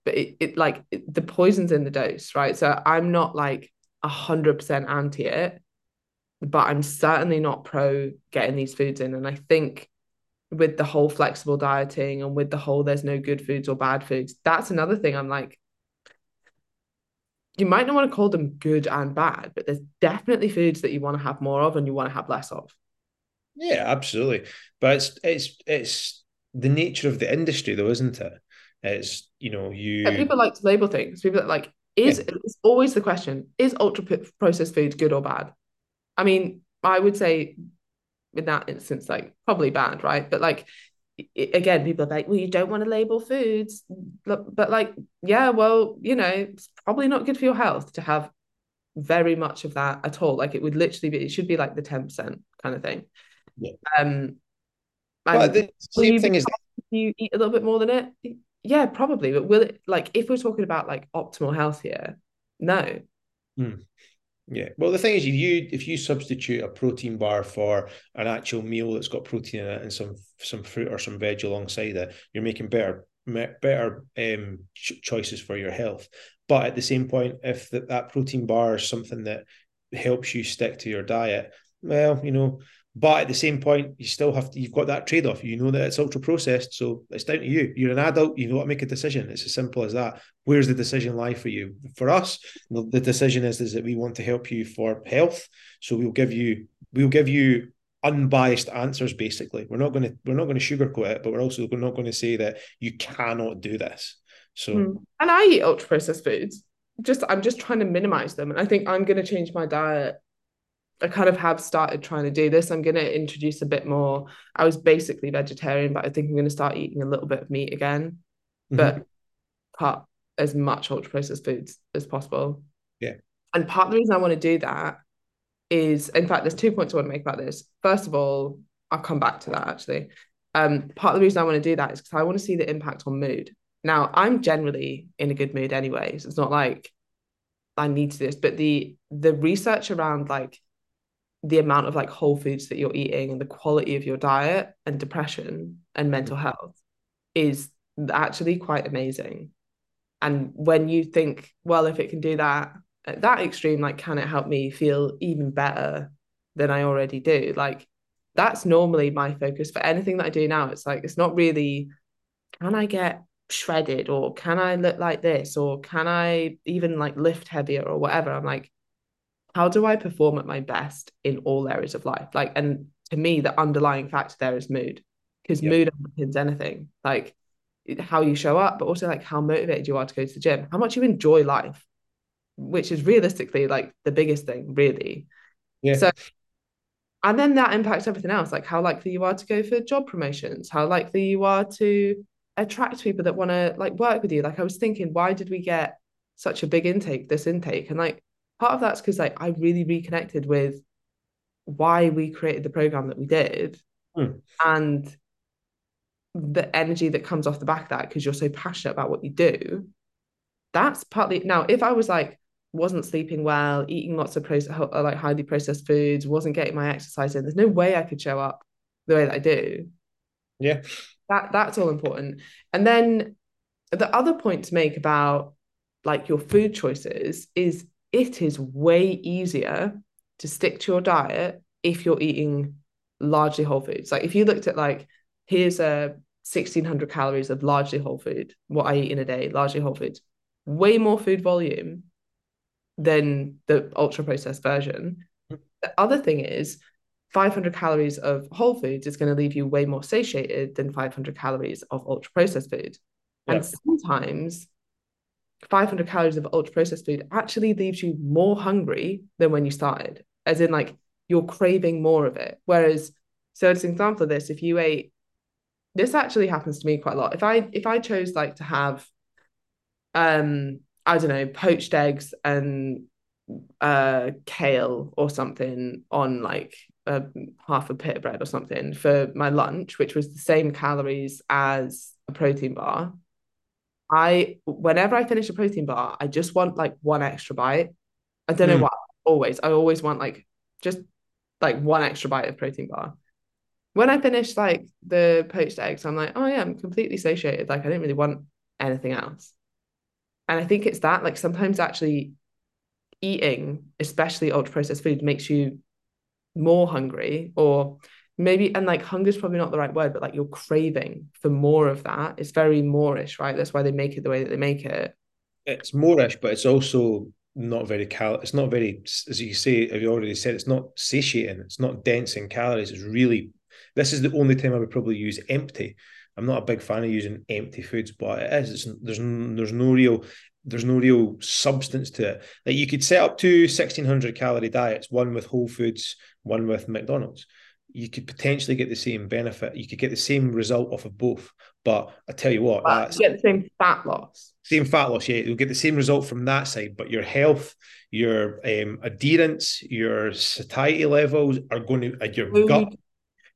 But it, it like it, the poison's in the dose, right? So I'm not like a hundred percent anti it, but I'm certainly not pro getting these foods in. And I think with the whole flexible dieting and with the whole there's no good foods or bad foods, that's another thing I'm like, you might not want to call them good and bad, but there's definitely foods that you want to have more of and you want to have less of. Yeah, absolutely. But it's it's it's the nature of the industry, though, isn't it? It's you know you yeah, people like to label things. People like is yeah. it's always the question: is ultra processed food good or bad? I mean, I would say in that instance, like probably bad, right? But like again, people are like, well, you don't want to label foods, but like, yeah, well, you know, it's probably not good for your health to have very much of that at all. Like it would literally be, it should be like the 10% kind of thing. Yeah. Um, but the same thing is you eat a little bit more than it. Yeah, probably. But will it like if we're talking about like optimal health here? No. Hmm. Yeah. Well, the thing is, if you if you substitute a protein bar for an actual meal that's got protein in it and some some fruit or some veg alongside it, you're making better better um, ch- choices for your health. But at the same point, if that, that protein bar is something that helps you stick to your diet, well, you know, but at the same point, you still have to, you've got that trade off. You know that it's ultra processed. So it's down to you. You're an adult, you know what to make a decision. It's as simple as that. Where's the decision lie for you? For us, the decision is, is that we want to help you for health. So we'll give you, we'll give you unbiased answers basically. We're not going to, we're not going to sugarcoat it, but we're also not going to say that you cannot do this. So mm. and I eat ultra processed foods. Just I'm just trying to minimize them. And I think I'm going to change my diet I kind of have started trying to do this. I'm going to introduce a bit more. I was basically vegetarian, but I think I'm going to start eating a little bit of meat again, mm-hmm. but cut as much ultra processed foods as possible. Yeah. And part of the reason I want to do that is, in fact, there's two points I want to make about this. First of all, I'll come back to that actually. Um, part of the reason I want to do that is because I want to see the impact on mood. Now, I'm generally in a good mood anyway, so it's not like I need to do this, but the the research around like the amount of like whole foods that you're eating and the quality of your diet and depression and mental mm-hmm. health is actually quite amazing. And when you think, well, if it can do that at that extreme, like, can it help me feel even better than I already do? Like, that's normally my focus for anything that I do now. It's like, it's not really, can I get shredded or can I look like this or can I even like lift heavier or whatever? I'm like, how do I perform at my best in all areas of life? Like, and to me, the underlying factor there is mood, because yep. mood underpins anything. Like how you show up, but also like how motivated you are to go to the gym, how much you enjoy life, which is realistically like the biggest thing, really. Yeah. So, and then that impacts everything else, like how likely you are to go for job promotions, how likely you are to attract people that want to like work with you. Like I was thinking, why did we get such a big intake, this intake? And like part of that's because like I really reconnected with why we created the program that we did mm. and the energy that comes off the back of that because you're so passionate about what you do. That's partly now if i was like wasn't sleeping well eating lots of process like highly processed foods wasn't getting my exercise in there's no way i could show up the way that i do. Yeah. That that's all important. And then the other point to make about like your food choices is it is way easier to stick to your diet if you're eating largely whole foods. Like if you looked at like, here's uh, a 1600 calories of largely whole food, what I eat in a day, largely whole foods, way more food volume than the ultra processed version. The other thing is 500 calories of whole foods is going to leave you way more satiated than 500 calories of ultra processed food. Yeah. And sometimes 500 calories of ultra processed food actually leaves you more hungry than when you started, as in like you're craving more of it. Whereas, so as an example of this, if you ate, this actually happens to me quite a lot. If I if I chose like to have, um, I don't know, poached eggs and uh kale or something on like a half a pita bread or something for my lunch, which was the same calories as a protein bar, I whenever I finish a protein bar, I just want like one extra bite. I don't know hmm. why. Always, I always want like just like one extra bite of protein bar. When I finish like the poached eggs, I'm like, oh yeah, I'm completely satiated. Like I didn't really want anything else. And I think it's that like sometimes actually eating, especially ultra processed food, makes you more hungry or maybe and like hunger is probably not the right word but like you're craving for more of that it's very moreish right that's why they make it the way that they make it it's moreish but it's also not very cal. It's not very, as you say, have you already said, it's not satiating. It's not dense in calories. It's really. This is the only time I would probably use empty. I'm not a big fan of using empty foods, but it is. It's, there's there's no real there's no real substance to it. Like you could set up two 1600 calorie diets, one with Whole Foods, one with McDonald's. You could potentially get the same benefit. You could get the same result off of both. But I tell you what, you get the same fat loss. Same fat loss, yeah. You'll get the same result from that side, but your health, your um, adherence, your satiety levels are going to, uh, your Food. gut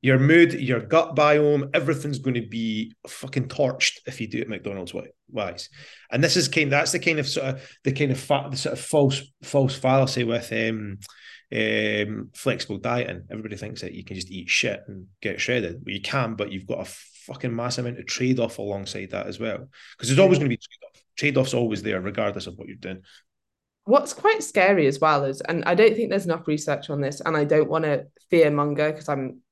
your mood, your gut biome, everything's going to be fucking torched if you do it McDonald's wise. And this is kind that's the kind of sort of the kind of fat, the sort of false false fallacy with um, um, flexible dieting. Everybody thinks that you can just eat shit and get shredded. Well, you can, but you've got a fucking massive amount of trade off alongside that as well. Because there's always going to be trade off. Trade off's always there, regardless of what you're doing. What's quite scary as well is, and I don't think there's enough research on this, and I don't want to fear monger because I'm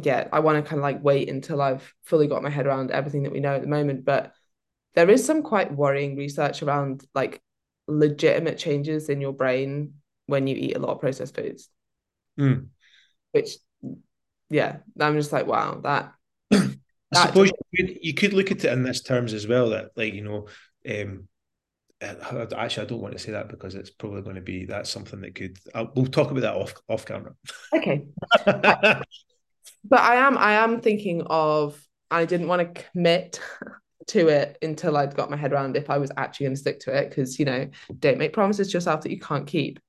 yeah, I want to kind of like wait until I've fully got my head around everything that we know at the moment. But there is some quite worrying research around like legitimate changes in your brain when you eat a lot of processed foods. Mm. Which, yeah, I'm just like, wow, that. I that suppose you could, you could look at it in this terms as well. That like you know, um, actually, I don't want to say that because it's probably going to be that's something that could. I'll, we'll talk about that off off camera. Okay. but I am I am thinking of I didn't want to commit to it until I'd got my head around if I was actually going to stick to it because you know don't make promises to yourself that you can't keep.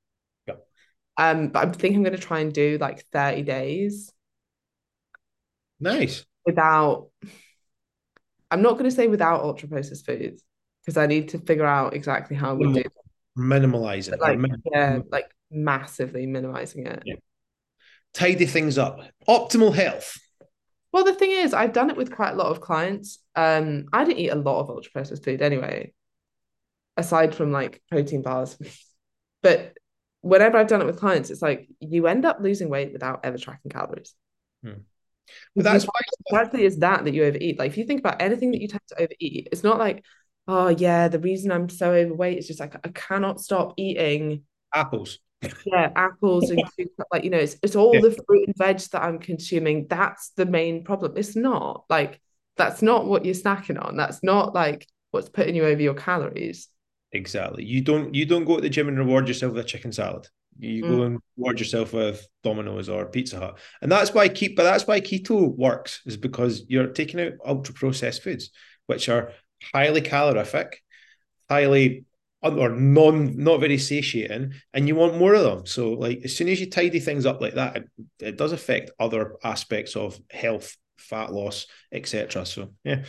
Um, but I'm thinking I'm going to try and do like 30 days. Nice. Without, I'm not going to say without ultra processed foods because I need to figure out exactly how we do. Minimalizing, like, yeah, like massively minimizing it. Yeah tidy things up. Optimal health. Well, the thing is, I've done it with quite a lot of clients. Um, I didn't eat a lot of ultra processed food anyway, aside from like protein bars. but whenever I've done it with clients, it's like you end up losing weight without ever tracking calories. Hmm. But that's why exactly is that that you overeat. Like if you think about anything that you tend to overeat, it's not like, oh yeah, the reason I'm so overweight is just like I cannot stop eating apples yeah apples and like you know it's, it's all yeah. the fruit and veg that i'm consuming that's the main problem it's not like that's not what you're snacking on that's not like what's putting you over your calories exactly. You don't you don't go to the gym and reward yourself with a chicken salad. You mm. go and reward yourself with Domino's or Pizza Hut, and that's why keep. But that's why keto works is because you're taking out ultra processed foods, which are highly calorific, highly or non not very satiating and you want more of them. So like as soon as you tidy things up like that it, it does affect other aspects of health fat loss etc so yeah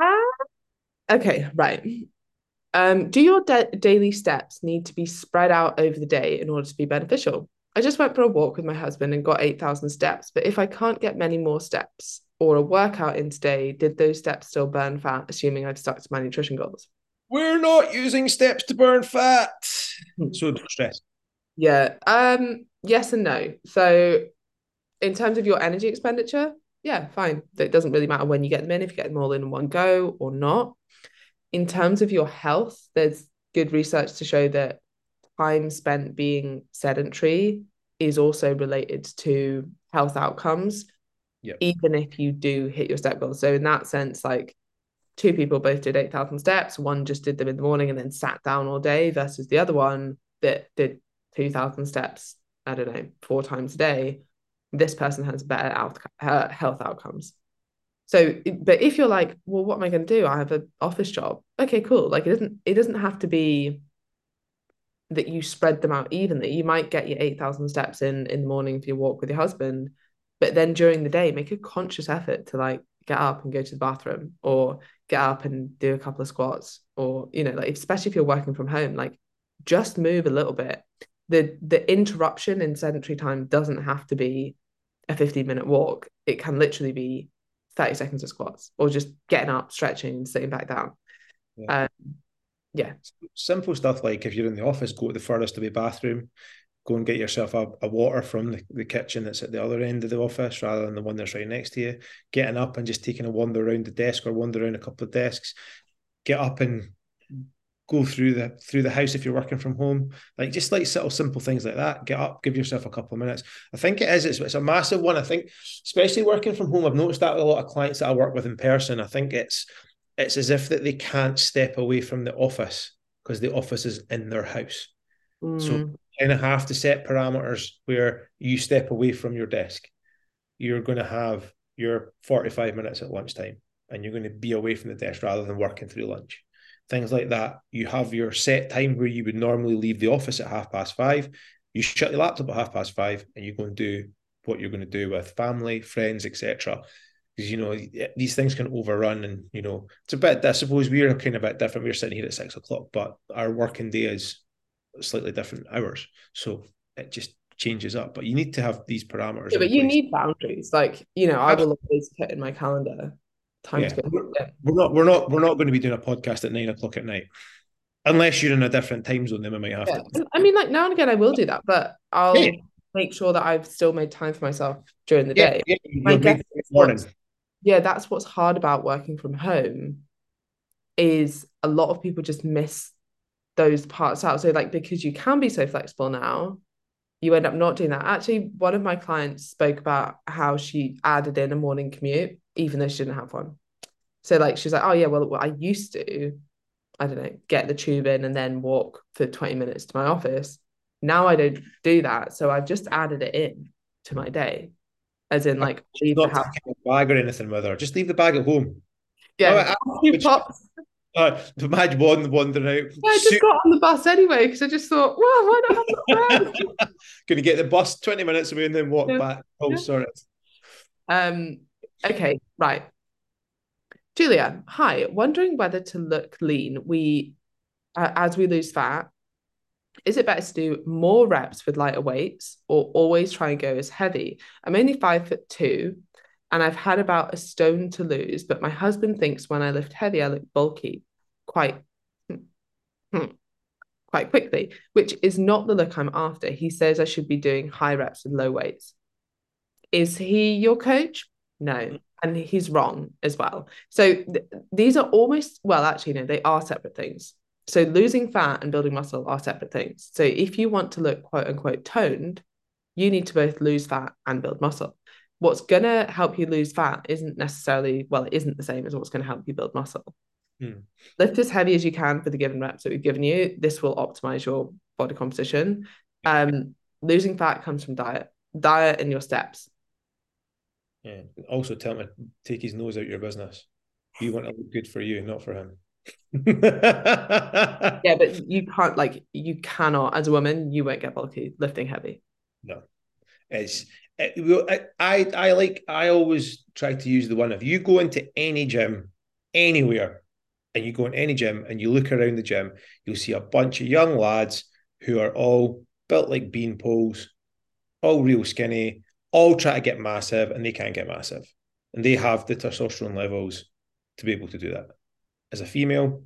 uh, okay right um do your da- daily steps need to be spread out over the day in order to be beneficial i just went for a walk with my husband and got 8000 steps but if i can't get many more steps or a workout in today, did those steps still burn fat, assuming I've stuck to my nutrition goals? We're not using steps to burn fat. Hmm. So stress. Yeah. Um, yes and no. So in terms of your energy expenditure, yeah, fine. It doesn't really matter when you get them in, if you get them all in one go or not. In terms of your health, there's good research to show that time spent being sedentary is also related to health outcomes yep. even if you do hit your step goals. So in that sense, like two people both did 8,000 steps. One just did them in the morning and then sat down all day versus the other one that did 2,000 steps, I don't know, four times a day. This person has better out, health outcomes. So, but if you're like, well, what am I going to do? I have an office job. Okay, cool. Like it doesn't, it doesn't have to be that you spread them out evenly. You might get your 8,000 steps in in the morning for your walk with your husband, but then during the day make a conscious effort to like get up and go to the bathroom or get up and do a couple of squats or you know like especially if you're working from home like just move a little bit the the interruption in sedentary time doesn't have to be a 15 minute walk it can literally be 30 seconds of squats or just getting up stretching and sitting back down yeah. Um, yeah simple stuff like if you're in the office go to the furthest away bathroom go and get yourself a, a water from the, the kitchen that's at the other end of the office rather than the one that's right next to you. Getting up and just taking a wander around the desk or wander around a couple of desks. Get up and go through the through the house if you're working from home. Like just like little simple things like that. Get up, give yourself a couple of minutes. I think it is. It's, it's a massive one. I think, especially working from home. I've noticed that with a lot of clients that I work with in person. I think it's it's as if that they can't step away from the office because the office is in their house. Mm. So kind of have to set parameters where you step away from your desk. You're going to have your 45 minutes at lunchtime and you're going to be away from the desk rather than working through lunch. Things like that. You have your set time where you would normally leave the office at half past five. You shut your laptop at half past five and you go and do what you're going to do with family, friends, etc because you know these things can overrun and you know it's a bit i suppose we're kind of a bit different. We're sitting here at six o'clock but our working day is slightly different hours. So it just changes up but you need to have these parameters yeah, but you need boundaries. Like you know i will always put in my calendar time yeah. to go we're, we're not we're not we're not going to be doing a podcast at nine o'clock at night unless you're in a different time zone then we might have yeah. to i mean like now and again i will do that but i'll yeah. make sure that i've still made time for myself during the day morning yeah, that's what's hard about working from home is a lot of people just miss those parts out. So like because you can be so flexible now, you end up not doing that. Actually, one of my clients spoke about how she added in a morning commute, even though she didn't have one. So like she's like, oh yeah, well I used to, I don't know, get the tube in and then walk for 20 minutes to my office. Now I don't do that. So I've just added it in to my day as in like leave not the house. bag or anything with her. Just leave the bag at home. Yeah, oh, I, pops. Uh, imagine one wandering out. Yeah, I just got on the bus anyway because I just thought, well, why not have that Going to get the bus twenty minutes away and then walk yeah. back. Oh, yeah. sorry. Um. Okay. Right. Julia, hi. Wondering whether to look lean. We, uh, as we lose fat, is it better to do more reps with lighter weights or always try and go as heavy? I'm only five foot two and I've had about a stone to lose, but my husband thinks when I lift heavy, I look bulky quite, hmm, quite quickly, which is not the look I'm after. He says I should be doing high reps with low weights. Is he your coach? No. And he's wrong as well. So th- these are almost, well, actually, no, they are separate things. So losing fat and building muscle are separate things. So if you want to look quote unquote toned, you need to both lose fat and build muscle. What's going to help you lose fat isn't necessarily, well, it isn't the same as what's going to help you build muscle. Hmm. Lift as heavy as you can for the given reps that we've given you. This will optimize your body composition. Um, losing fat comes from diet, diet and your steps. Yeah. Also, tell him to take his nose out your business. You want to look good for you, not for him. yeah, but you can't like you cannot as a woman you won't get bulky lifting heavy. No, it's it, I I like I always try to use the one if you go into any gym anywhere and you go in any gym and you look around the gym you'll see a bunch of young lads who are all built like bean poles, all real skinny, all try to get massive and they can't get massive and they have the testosterone levels to be able to do that as a female,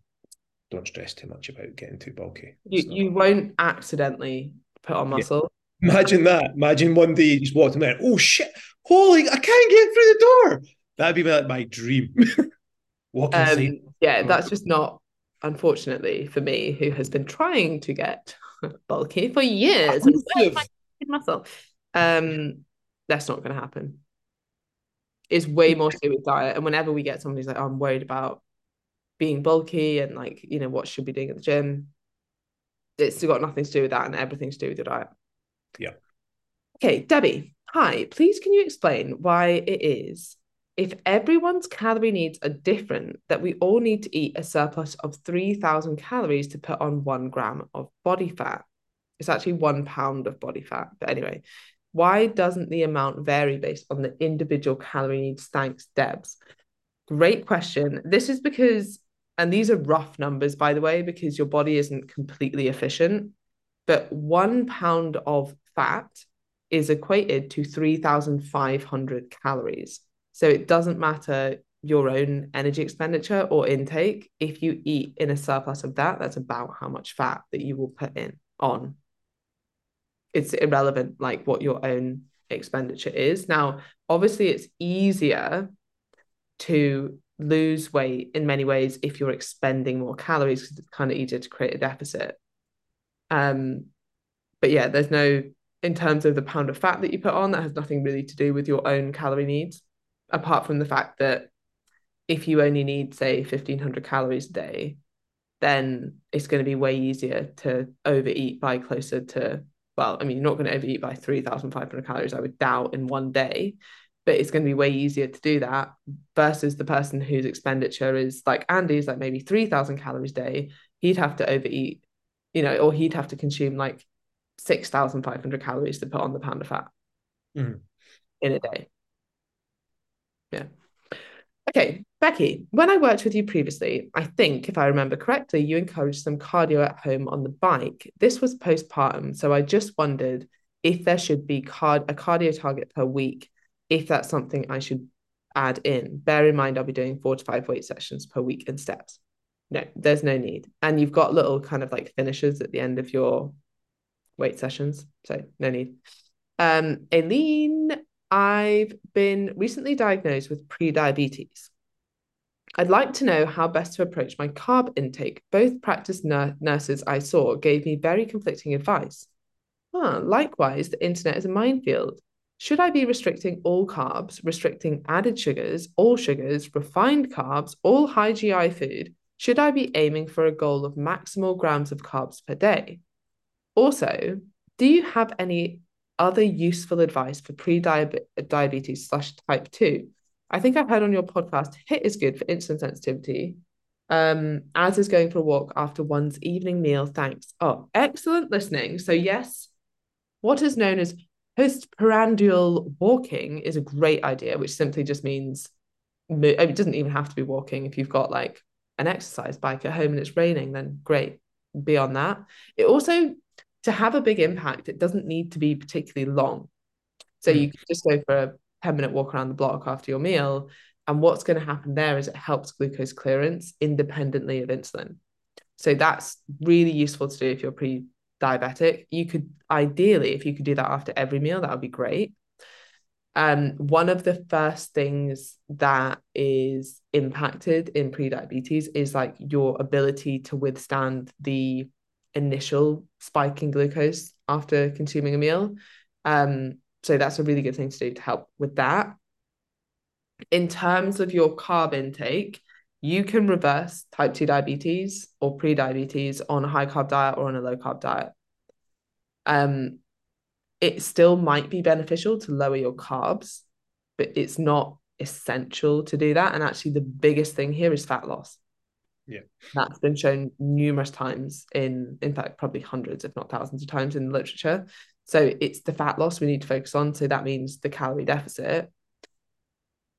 don't stress too much about getting too bulky. You, not... you won't accidentally put on muscle. Yeah. Imagine that. Imagine one day you just walked in there, oh shit, holy, I can't get through the door. That'd be like my dream. Walking um, yeah, that's just not, unfortunately, for me, who has been trying to get bulky for years. muscle. Um, that's not going to happen. It's way more to do with diet. And whenever we get somebody who's like, oh, I'm worried about being bulky and like you know what should be doing at the gym it's got nothing to do with that and everything to do with your diet yeah okay debbie hi please can you explain why it is if everyone's calorie needs are different that we all need to eat a surplus of 3000 calories to put on one gram of body fat it's actually one pound of body fat but anyway why doesn't the amount vary based on the individual calorie needs thanks debs great question this is because and these are rough numbers, by the way, because your body isn't completely efficient, but one pound of fat is equated to 3,500 calories. So it doesn't matter your own energy expenditure or intake. If you eat in a surplus of that, that's about how much fat that you will put in on. It's irrelevant, like what your own expenditure is. Now, obviously, it's easier to lose weight in many ways if you're expending more calories because it's kind of easier to create a deficit. Um, but yeah, there's no in terms of the pound of fat that you put on that has nothing really to do with your own calorie needs, apart from the fact that if you only need say 1500 calories a day, then it's going to be way easier to overeat by closer to well, I mean, you're not going to overeat by 3,500 calories, I would doubt, in one day but it's going to be way easier to do that versus the person whose expenditure is like Andy's like maybe 3000 calories a day he'd have to overeat you know or he'd have to consume like 6500 calories to put on the pound of fat mm. in a day yeah okay Becky when I worked with you previously I think if I remember correctly you encouraged some cardio at home on the bike this was postpartum so I just wondered if there should be card a cardio target per week if that's something I should add in. Bear in mind, I'll be doing four to five weight sessions per week in steps. No, there's no need. And you've got little kind of like finishes at the end of your weight sessions. So no need. Um, Aileen, I've been recently diagnosed with pre-diabetes. I'd like to know how best to approach my carb intake. Both practice nur- nurses I saw gave me very conflicting advice. Ah, likewise, the internet is a minefield. Should I be restricting all carbs, restricting added sugars, all sugars, refined carbs, all high GI food? Should I be aiming for a goal of maximal grams of carbs per day? Also, do you have any other useful advice for pre-diabetes slash type 2? I think I've heard on your podcast, HIIT is good for insulin sensitivity, um, as is going for a walk after one's evening meal. Thanks. Oh, excellent listening. So, yes, what is known as Postprandial walking is a great idea, which simply just means it doesn't even have to be walking. If you've got like an exercise bike at home and it's raining, then great. Beyond that, it also to have a big impact, it doesn't need to be particularly long. So mm. you can just go for a 10 minute walk around the block after your meal. And what's going to happen there is it helps glucose clearance independently of insulin. So that's really useful to do if you're pre diabetic. You could ideally, if you could do that after every meal, that would be great. Um, one of the first things that is impacted in pre-diabetes is like your ability to withstand the initial spike in glucose after consuming a meal. Um, so that's a really good thing to do to help with that. In terms of your carb intake, you can reverse type 2 diabetes or pre-diabetes on a high carb diet or on a low carb diet um it still might be beneficial to lower your carbs but it's not essential to do that and actually the biggest thing here is fat loss yeah that's been shown numerous times in in fact probably hundreds if not thousands of times in the literature so it's the fat loss we need to focus on so that means the calorie deficit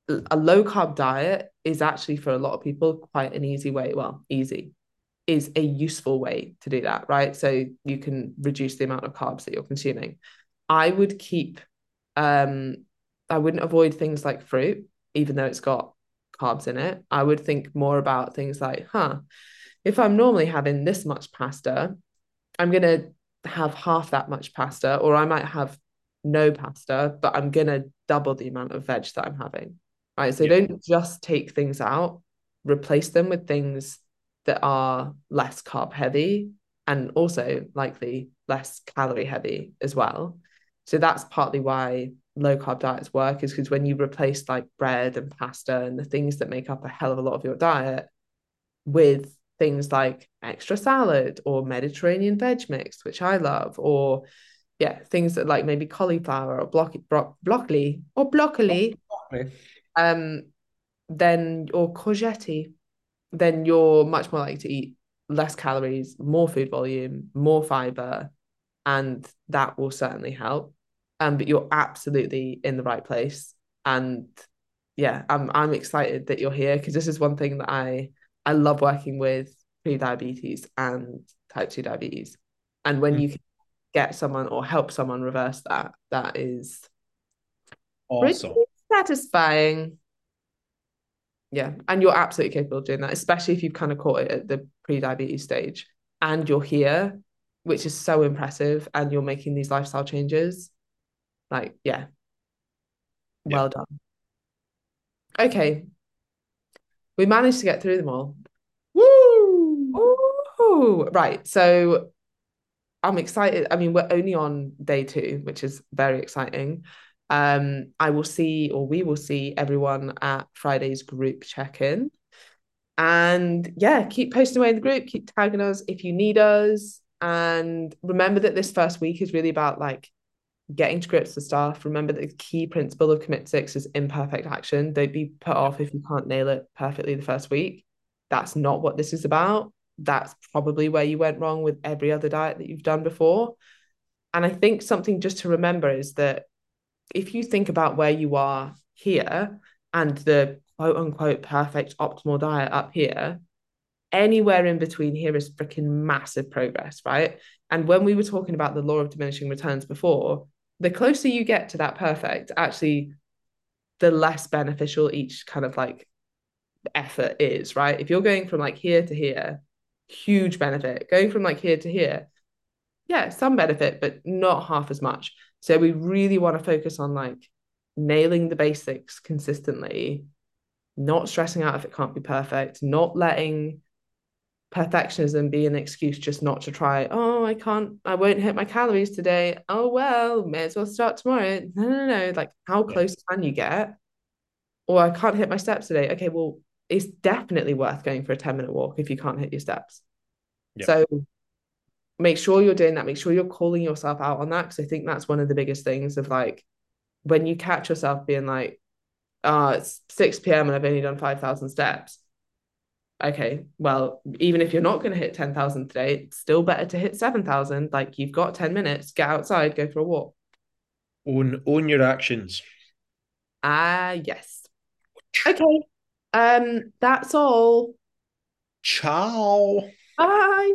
a low carb diet is actually for a lot of people quite an easy way. Well, easy is a useful way to do that, right? So you can reduce the amount of carbs that you're consuming. I would keep, um, I wouldn't avoid things like fruit, even though it's got carbs in it. I would think more about things like, huh, if I'm normally having this much pasta, I'm going to have half that much pasta, or I might have no pasta, but I'm going to double the amount of veg that I'm having right? So yeah. don't just take things out, replace them with things that are less carb heavy and also likely less calorie heavy as well. So that's partly why low carb diets work is because when you replace like bread and pasta and the things that make up a hell of a lot of your diet with things like extra salad or Mediterranean veg mix, which I love, or yeah, things that like maybe cauliflower or block, bro- broccoli or broccoli. broccoli um, then or courgette, then you're much more likely to eat less calories, more food volume, more fiber, and that will certainly help. Um, but you're absolutely in the right place. And yeah, I'm I'm excited that you're here because this is one thing that I I love working with pre-diabetes and type 2 diabetes. And when mm. you can get someone or help someone reverse that, that is awesome satisfying. Yeah, and you're absolutely capable of doing that, especially if you've kind of caught it at the pre-diabetes stage and you're here, which is so impressive, and you're making these lifestyle changes. Like, yeah. Well done. Okay. We managed to get through them all. Woo! Ooh, right. So I'm excited. I mean, we're only on day two, which is very exciting. Um, I will see, or we will see everyone at Friday's group check-in. And yeah, keep posting away in the group, keep tagging us if you need us. And remember that this first week is really about like getting to grips with stuff. Remember the key principle of commit six is imperfect action. Don't be put off if you can't nail it perfectly the first week. That's not what this is about. That's probably where you went wrong with every other diet that you've done before. And I think something just to remember is that if you think about where you are here and the quote unquote perfect optimal diet up here, anywhere in between here is freaking massive progress, right? And when we were talking about the law of diminishing returns before, the closer you get to that perfect, actually, the less beneficial each kind of like effort is, right? If you're going from like here to here, huge benefit. Going from like here to here, yeah, some benefit, but not half as much. So we really want to focus on like nailing the basics consistently, not stressing out if it can't be perfect, not letting perfectionism be an excuse just not to try. Oh, I can't, I won't hit my calories today. Oh, well, may as well start tomorrow. No, no, no. Like, how close yeah. can you get? Or I can't hit my steps today. Okay, well, it's definitely worth going for a 10 minute walk if you can't hit your steps. Yep. So make sure you're doing that. Make sure you're calling yourself out on that. Cause I think that's one of the biggest things of like when you catch yourself being like, oh, it's 6 p.m. and I've only done 5,000 steps okay, well, even if you're not going to hit 10,000 today, it's still better to hit 7,000. Like you've got 10 minutes, get outside, go for a walk. Own, own your actions. Ah, uh, yes. Okay. Um, that's all. Ciao. Bye.